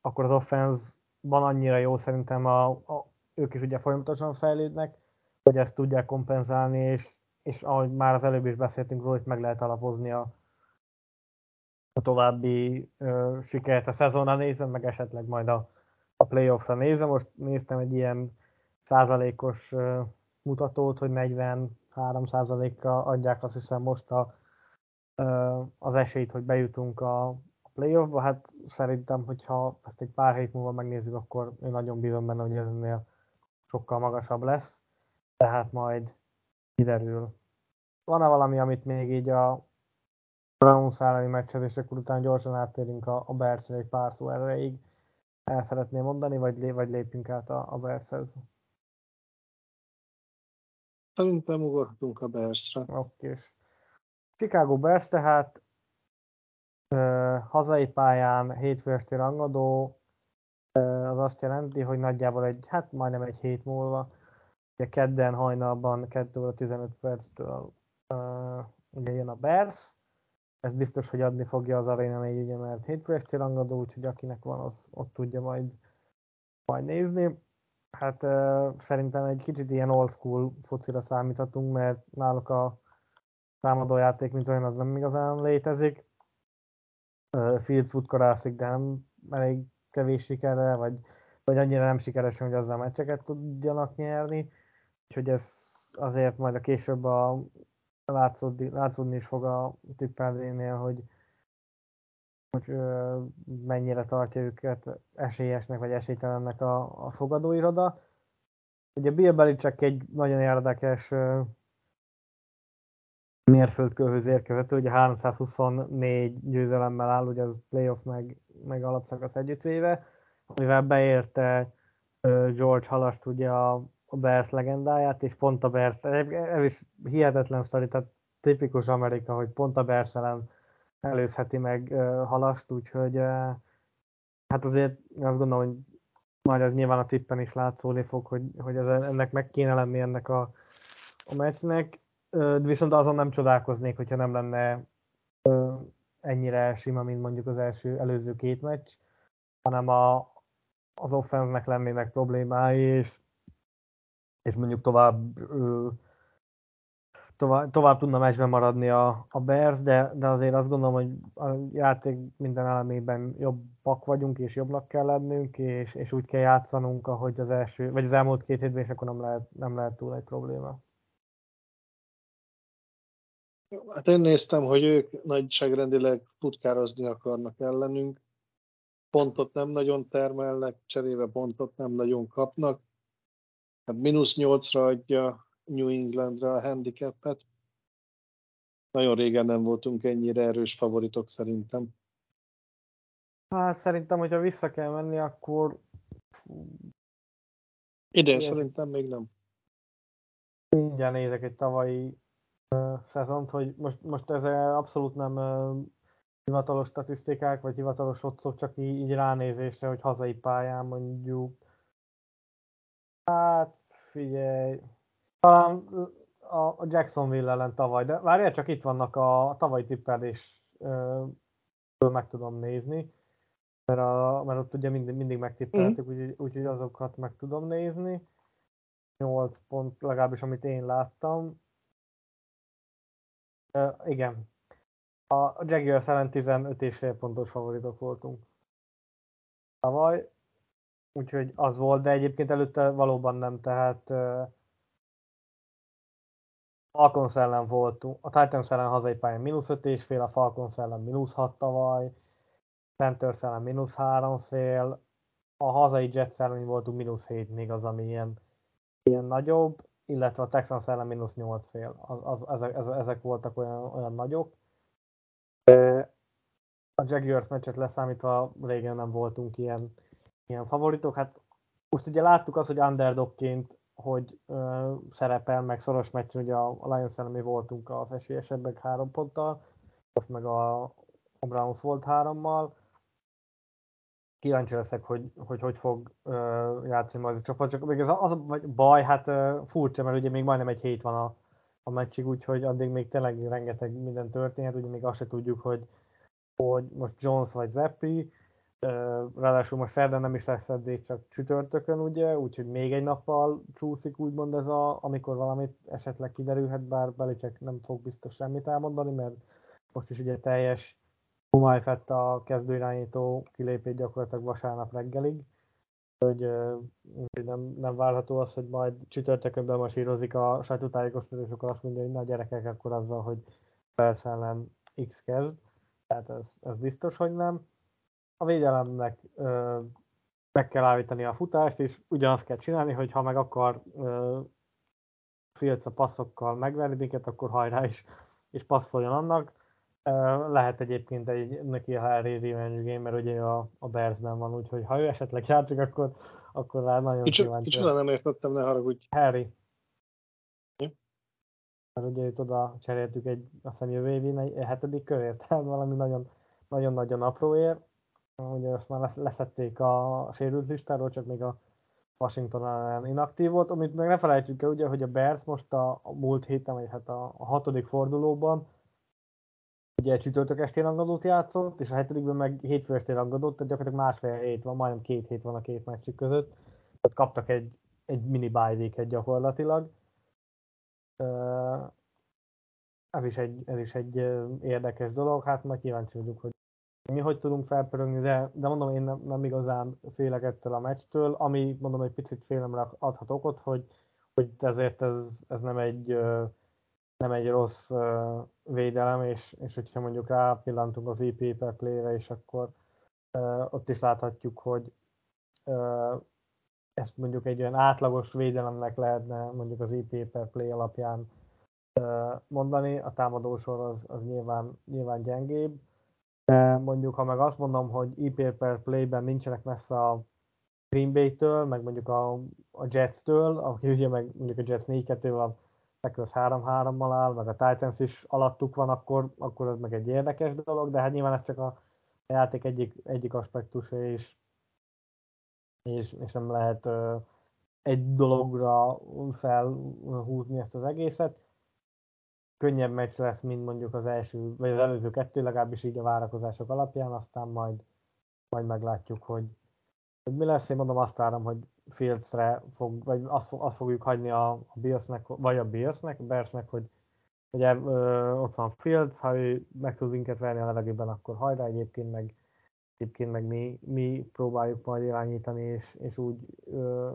akkor az offense van annyira jó szerintem a, a, ők is ugye folyamatosan fejlődnek, hogy ezt tudják kompenzálni, és, és ahogy már az előbb is beszéltünk róla, hogy meg lehet alapozni a, a további ö, sikert a szezonra nézem, meg esetleg majd a, a playoffra nézem. Most néztem egy ilyen százalékos ö, mutatót, hogy 43 százalékra adják azt hiszem most a, az esélyt, hogy bejutunk a, a playoffba. Hát szerintem, hogyha ezt egy pár hét múlva megnézzük, akkor én nagyon bízom benne, hogy ennél sokkal magasabb lesz, tehát majd kiderül. Van-e valami, amit még így a Browns elleni meccshez, és akkor utána gyorsan áttérünk a, a Bersre egy pár szó erejéig. El szeretném mondani, vagy, lé, vagy lépjünk át a, a Bershez? Szerintem ugorhatunk a Bersre. Oké. Okay. Chicago Bears tehát uh, hazai pályán hétfő esti rangadó, az azt jelenti, hogy nagyjából egy, hát majdnem egy hét múlva, ugye kedden hajnalban, 2 óra 15 perctől uh, ugye jön a Bears, ez biztos, hogy adni fogja az Arena 4, ugye, mert hétfő esti rangadó, úgyhogy akinek van, az ott tudja majd, majd nézni. Hát uh, szerintem egy kicsit ilyen old school focira számíthatunk, mert náluk a támadójáték, mint olyan, az nem igazán létezik. Fields futkorászik, de nem elég kevés sikerrel, vagy, vagy annyira nem sikeresen, hogy azzal meccseket tudjanak nyerni. Úgyhogy ez azért majd a később a látszódni, látszódni is fog a tippelnél, hogy, hogy ö, mennyire tartja őket esélyesnek vagy esélytelennek a, a fogadóiroda. Ugye Bill Belichick egy nagyon érdekes ö, mérföldkőhöz érkezett, ugye 324 győzelemmel áll, ugye az playoff meg, meg alapszakasz együttvéve, amivel beérte George Halast ugye a, a Bears legendáját, és pont a Bears, ez is hihetetlen sztori, tehát tipikus Amerika, hogy pont a Bears ellen előzheti meg Halast, úgyhogy hát azért azt gondolom, hogy majd ez nyilván a tippen is látszódni fog, hogy, hogy ez, ennek meg kéne lenni ennek a, a meccsnek viszont azon nem csodálkoznék, hogyha nem lenne ennyire sima, mint mondjuk az első előző két meccs, hanem a, az offense-nek lennének problémái, és, és mondjuk tovább tovább, tovább tudna meccsben maradni a, a Bears, de, de azért azt gondolom, hogy a játék minden elemében jobbak vagyunk, és jobbnak kell lennünk, és, és úgy kell játszanunk, ahogy az első, vagy az elmúlt két hétben, és akkor nem lehet, nem lehet túl egy probléma. Hát én néztem, hogy ők nagyságrendileg putkározni akarnak ellenünk. Pontot nem nagyon termelnek, cserébe pontot nem nagyon kapnak. Hát mínusz nyolcra adja New Englandre a handicapet. Nagyon régen nem voltunk ennyire erős favoritok szerintem. Hát szerintem, hogyha vissza kell menni, akkor... Ide szerintem még nem. Mindjárt nézek egy tavalyi szezont, hogy most, most ez abszolút nem hivatalos statisztikák, vagy hivatalos otcok, csak így, így ránézésre, hogy hazai pályán mondjuk. Hát figyelj, talán a Jacksonville ellen tavaly, de várjál, csak itt vannak a, a tavalyi tippelés, meg tudom nézni, mert, a, mert ott ugye mindig, mindig megtippeltük, mm. úgyhogy úgy, azokat meg tudom nézni. 8 pont, legalábbis amit én láttam Igen. A Jaguars ellen 15 és fél pontos favoritok voltunk. Tavaly, úgyhogy az volt, de egyébként előtte valóban nem, tehát uh, Falcons ellen voltunk, a Titans ellen hazai pályán mínusz 5 és fél, a Falcons ellen mínusz 6 tavaly, Panthers ellen mínusz 3 fél, a hazai Jets ellen voltunk mínusz 7 még az, ami ilyen, ilyen nagyobb, illetve a Texans ellen mínusz 8 fél, az, az, ezek, ezek voltak olyan, olyan nagyok. A Jaguars meccset leszámítva régen nem voltunk ilyen, ilyen favoritok. Hát most ugye láttuk azt, hogy underdogként hogy ö, szerepel, meg szoros meccsen, ugye a Lions ellen mi voltunk az esélyesebbek három ponttal, most meg a, a Browns volt hárommal. Kíváncsi leszek, hogy hogy, hogy fog ö, játszani majd a csapat, csak még az, az vagy baj, hát ö, furcsa, mert ugye még majdnem egy hét van a, a meccsig, úgyhogy addig még tényleg rengeteg minden történhet, ugye még azt se tudjuk, hogy, hogy most Jones vagy Zeppi, Ráadásul most szerdán nem is lesz edzés, csak csütörtökön, ugye, úgyhogy még egy nappal csúszik úgymond ez a, amikor valamit esetleg kiderülhet, bár Belicek nem fog biztos semmit elmondani, mert most is ugye teljes Humájfett a kezdőirányító kilépét gyakorlatilag vasárnap reggelig, hogy, nem, nem várható az, hogy majd csütörtökön bemasírozik a sajtótájékoztató, és akkor azt mondja, hogy na gyerekek, akkor azzal, hogy Persze ellen X kezd. Tehát ez, ez biztos, hogy nem a védelemnek ö, meg kell állítani a futást, és ugyanazt kell csinálni, hogy ha meg akar ö, a passzokkal megverni minket, akkor hajrá is, és passzoljon annak. Lehet egyébként egy neki a Harry Revenge game, mert ugye a, a Bearsben van, úgyhogy ha ő esetleg játszik, akkor, akkor rá nagyon Kicsi, kíváncsi. Kicsoda nem értettem, ne haragudj. Harry. Mi? Mert ugye itt oda cseréltük egy, azt hiszem jövő évén egy, egy hetedik körért, tehát valami nagyon, nagyon-nagyon apróért ugye azt már leszették a sérült listáról, csak még a Washington ellen inaktív volt, amit meg ne felejtjük el, ugye, hogy a Bears most a, a múlt héten, vagy hát a, a hatodik fordulóban ugye csütörtök estén rangadót játszott, és a hetedikben meg hétfő estén rangadót, tehát gyakorlatilag másfél hét van, majdnem két hét van a két meccsük között. Tehát kaptak egy, egy mini bye gyakorlatilag. Ez is egy, ez is egy érdekes dolog, hát majd kíváncsi vagyunk, hogy mi hogy tudunk felpörögni, de, de mondom, én nem, nem igazán félek ettől a meccstől, ami mondom egy picit félemre adhat okot, hogy, hogy ezért ez, ez nem egy nem egy rossz védelem, és, és hogyha mondjuk rápillantunk az IP per play-re, és akkor ott is láthatjuk, hogy ezt mondjuk egy olyan átlagos védelemnek lehetne mondjuk az IP per play alapján mondani, a támadósor az, az nyilván, nyilván gyengébb, de mondjuk, ha meg azt mondom, hogy IP per play-ben nincsenek messze a Green Bay-től, meg mondjuk a, a Jets-től, aki ugye meg mondjuk a Jets 4-2-vel, a Packers 3-3-mal áll, meg a Titans is alattuk van, akkor, akkor ez meg egy érdekes dolog, de hát nyilván ez csak a játék egyik, egyik aspektusa, és, és, és nem lehet uh, egy dologra felhúzni ezt az egészet könnyebb meccs lesz, mint mondjuk az első, vagy az előző kettő, legalábbis így a várakozások alapján, aztán majd, majd meglátjuk, hogy, hogy mi lesz. Én mondom, azt várom, hogy Fieldsre fog, vagy azt, azt fogjuk hagyni a, a Billsnek, vagy a Billsnek, a Bearsnek, hogy ugye ö, ott van Fields, ha ő meg tud minket verni a levegőben, akkor hajrá, egyébként meg, egyébként meg mi, mi próbáljuk majd irányítani, és, és úgy ö,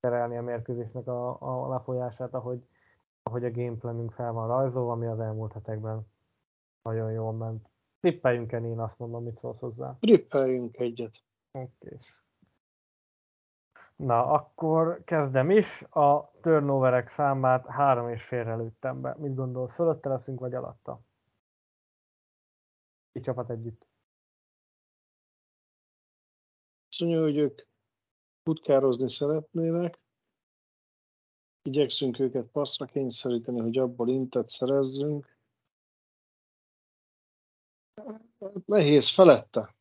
terelni a mérkőzésnek a, a lefolyását, ahogy, ahogy a gameplanünk fel van rajzolva, ami az elmúlt hetekben nagyon jól ment. Trippeljünk el, én azt mondom, mit szólsz hozzá. Trippeljünk egyet. Oké. Okay. Na, akkor kezdem is. A turnoverek számát három és félre lőttem be. Mit gondolsz, fölötte leszünk, vagy alatta? Egy csapat együtt. Mondja, hogy ők futkározni szeretnének, Igyekszünk őket passzra kényszeríteni, hogy abból intet szerezzünk. Nehéz felette.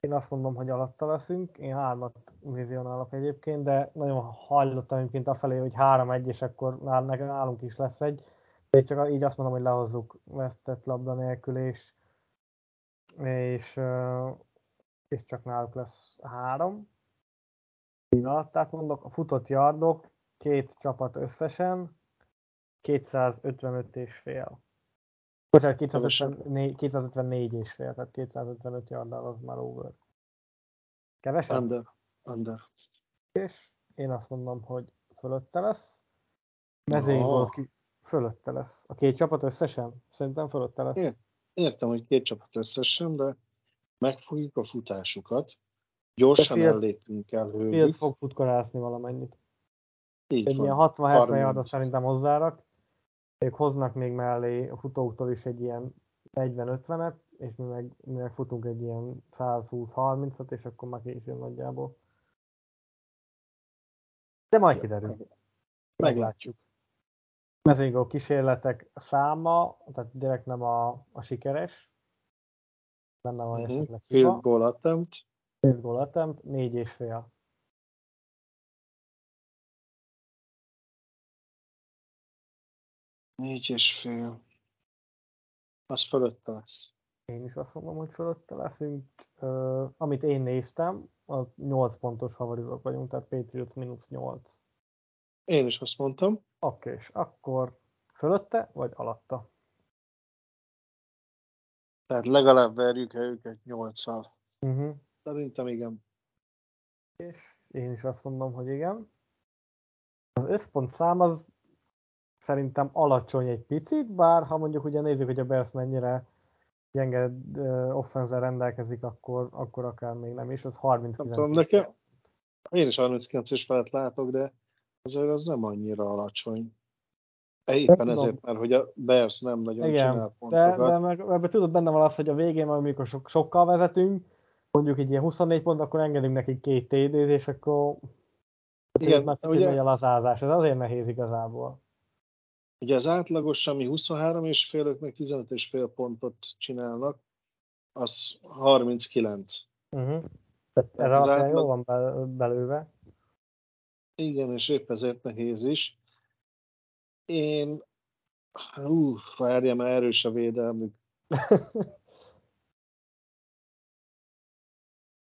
Én azt mondom, hogy alatta leszünk. Én hármat vizionálok egyébként, de nagyon hajlottam egyébként afelé, hogy három-egy, és akkor nálunk is lesz egy. Én csak így azt mondom, hogy lehozzuk vesztett labda nélkül, és, és, és csak náluk lesz három pillanat, tehát mondok, a futott yardok, két csapat összesen, 255 és fél. Bocsánat, 254, 254 és fél, tehát 255 yardal az már over. Kevesebb? Under. Under. És én azt mondom, hogy fölötte lesz. Mezőgól Oh. ki fölötte lesz. A két csapat összesen? Szerintem fölötte lesz. Ért- Értem, hogy két csapat összesen, de megfogjuk a futásukat. Gyorsan Fields- ellépünk el Fields fog futkorászni valamennyit. Így Egy van. ilyen 60-70 30. yardot szerintem hozzárak. Ők hoznak még mellé a futóktól is egy ilyen 40-50-et, és mi meg, mi meg futunk egy ilyen 120-30-at, és akkor már későn nagyjából. De majd kiderül. Meglátjuk. Mezőgól kísérletek száma, tehát direkt nem a, a sikeres, benne van Mhm. esetleg Field hiba. goal attempt. Field goal attempt, négy és fél. Négy és fél. Az fölötte lesz. Én is azt mondom, hogy fölötte leszünk. Uh, amit én néztem, az 8 pontos favoritok vagyunk, tehát Patriots mínusz 8. Én is azt mondtam. Oké, és akkor fölötte vagy alatta? Tehát legalább verjük el őket nyolccal. Uh-huh. Szerintem igen. És én is azt mondom, hogy igen. Az összpont szám az szerintem alacsony egy picit, bár ha mondjuk ugye nézzük, hogy a Bears mennyire gyenge uh, rendelkezik, akkor, akkor akár még nem is, az 39 Nem tudom, nekem- Én is 39 és felett látok, de azért az nem annyira alacsony. Éppen tudom. ezért, mert hogy a Bears nem nagyon csinál Igen, de, pontokat. de meg, ebben tudod, benne van az, hogy a végén, amikor sok, sokkal vezetünk, mondjuk egy ilyen 24 pont, akkor engedünk neki két TD-t, és akkor Igen, már picit ugye- megy a lazázás. Ez azért nehéz igazából. Ugye az átlagos, ami 23 és fél, ők meg 15 és fél pontot csinálnak, az 39. Uh-huh. Tehát Tehát erre az átlag- jó van bel- belőve. Igen, és épp ezért nehéz is. Én, ú, várjál, mert erős a védelmük.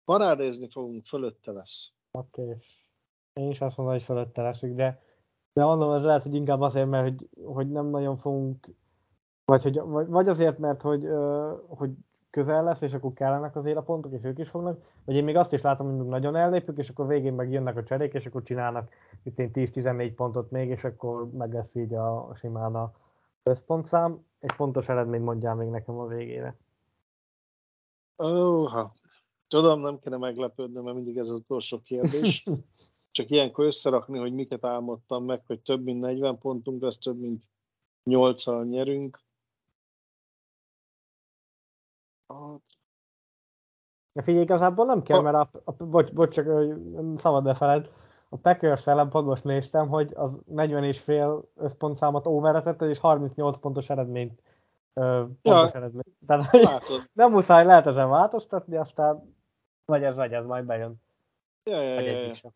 Parádézni fogunk, fölötte lesz. Oké. Okay. Én is azt mondom, hogy fölötte leszünk, de, de mondom, ez lehet, hogy inkább azért, mert hogy, hogy nem nagyon fogunk, vagy, hogy, vagy, vagy azért, mert hogy, hogy közel lesz, és akkor kellenek azért a pontok, és ők is fognak, vagy én még azt is látom, hogy nagyon ellépünk, és akkor végén meg jönnek a cserék, és akkor csinálnak itt én 10-14 pontot még, és akkor meg lesz így a, a simán a összpontszám, és pontos eredményt mondjál még nekem a végére. Ó, ha. Tudom, nem kéne meglepődni, mert mindig ez az utolsó kérdés. Csak ilyenkor összerakni, hogy miket álmodtam meg, hogy több mint 40 pontunk lesz, több mint 8-al nyerünk. De figyelj, igazából nem kell, mert a, a, bocs, bocs, csak szabad ne feled, a Packers ellen most néztem, hogy az 40 és fél összpontszámot overetett, és 38 pontos eredményt ö, pontos Ja. eredményt. Tehát látod. nem muszáj, lehet ezen változtatni, aztán vagy ez, vagy ez majd bejön. Ja, ja, ja, ja.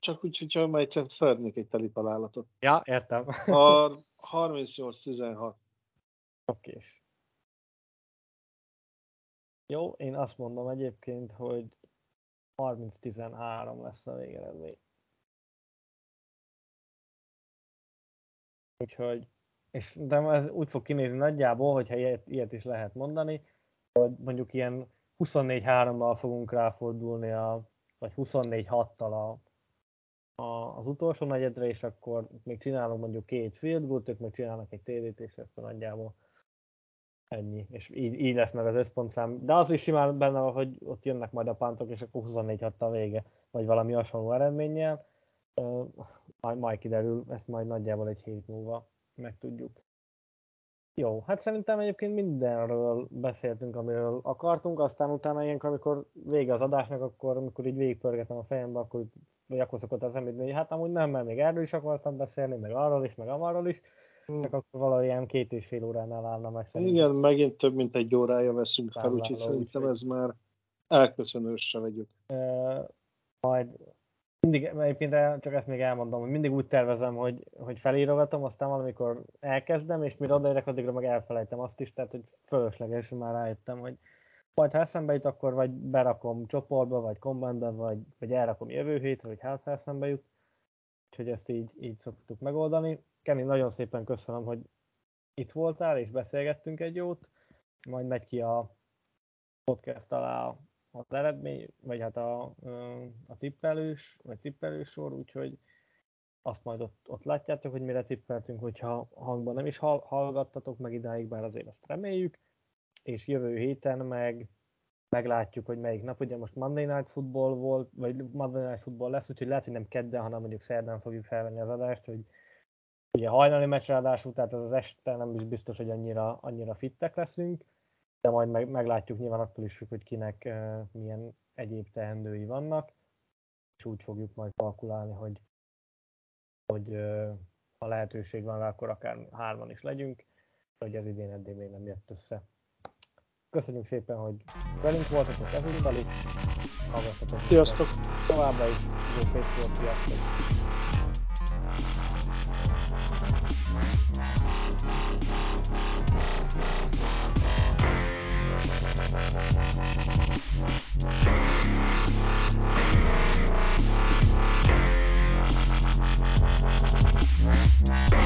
Csak úgy, hogyha majd egyszer szeretnék egy teli találatot. Ja, értem. A 38-16. Oké. Jó, én azt mondom egyébként, hogy 30-13 lesz a végeredmény. Úgyhogy, és de ez úgy fog kinézni nagyjából, hogyha ilyet, ilyet is lehet mondani, hogy mondjuk ilyen 24-3-mal fogunk ráfordulni, a, vagy 24-6-tal a, a, az utolsó negyedre, és akkor még csinálunk mondjuk két field goal ők meg csinálnak egy TD-t, és akkor nagyjából ennyi. És így, így lesz meg az összpontszám. De az is simán benne van, hogy ott jönnek majd a pántok, és akkor 24 6 a vége, vagy valami hasonló eredménnyel. Majd, majd kiderül, ezt majd nagyjából egy hét múlva megtudjuk. Jó, hát szerintem egyébként mindenről beszéltünk, amiről akartunk, aztán utána ilyenkor, amikor vége az adásnak, akkor amikor így végigpörgetem a fejembe, akkor vagy akkor szokott az említeni, hogy hát amúgy nem, mert még erről is akartam beszélni, meg arról is, meg amarról is, csak akkor valahol két és fél óránál állna meg szerintem. Igen, megint több mint egy órája veszünk fel, úgyhogy szerintem ez már elköszönősre vegyük. Ö, majd mindig, egyébként csak ezt még elmondom, hogy mindig úgy tervezem, hogy, hogy felírogatom, aztán valamikor elkezdem, és mire odaérek, addigra meg elfelejtem azt is, tehát hogy fölösleges, már rájöttem, hogy majd ha eszembe jut, akkor vagy berakom csoportba, vagy kommentbe, vagy, vagy elrakom jövő hétre, hogy hát ha eszembe jut. Úgyhogy ezt így, így szoktuk megoldani. Kemi, nagyon szépen köszönöm, hogy itt voltál, és beszélgettünk egy jót. Majd megy ki a podcast alá az eredmény, vagy hát a, a tippelős, vagy tippelős sor, úgyhogy azt majd ott, ott látjátok, hogy mire tippeltünk, hogyha hangban nem is hallgattatok meg idáig, bár azért azt reméljük, és jövő héten meg meglátjuk, hogy melyik nap. Ugye most Monday Night Football volt, vagy Monday Night Football lesz, úgyhogy lehet, hogy nem kedden, hanem mondjuk szerdán fogjuk felvenni az adást, hogy ugye hajnali meccs ráadásul, tehát az az este nem is biztos, hogy annyira, annyira fittek leszünk, de majd meg, meglátjuk nyilván attól is, hogy kinek uh, milyen egyéb teendői vannak, és úgy fogjuk majd kalkulálni, hogy, hogy uh, ha lehetőség van akkor akár hárman is legyünk, hogy ez idén eddig még nem jött össze. Köszönjük szépen, hogy velünk voltatok ezúttal is. Hallgassatok. Sziasztok! Továbbra is. Jó szép sziasztok! Thank you.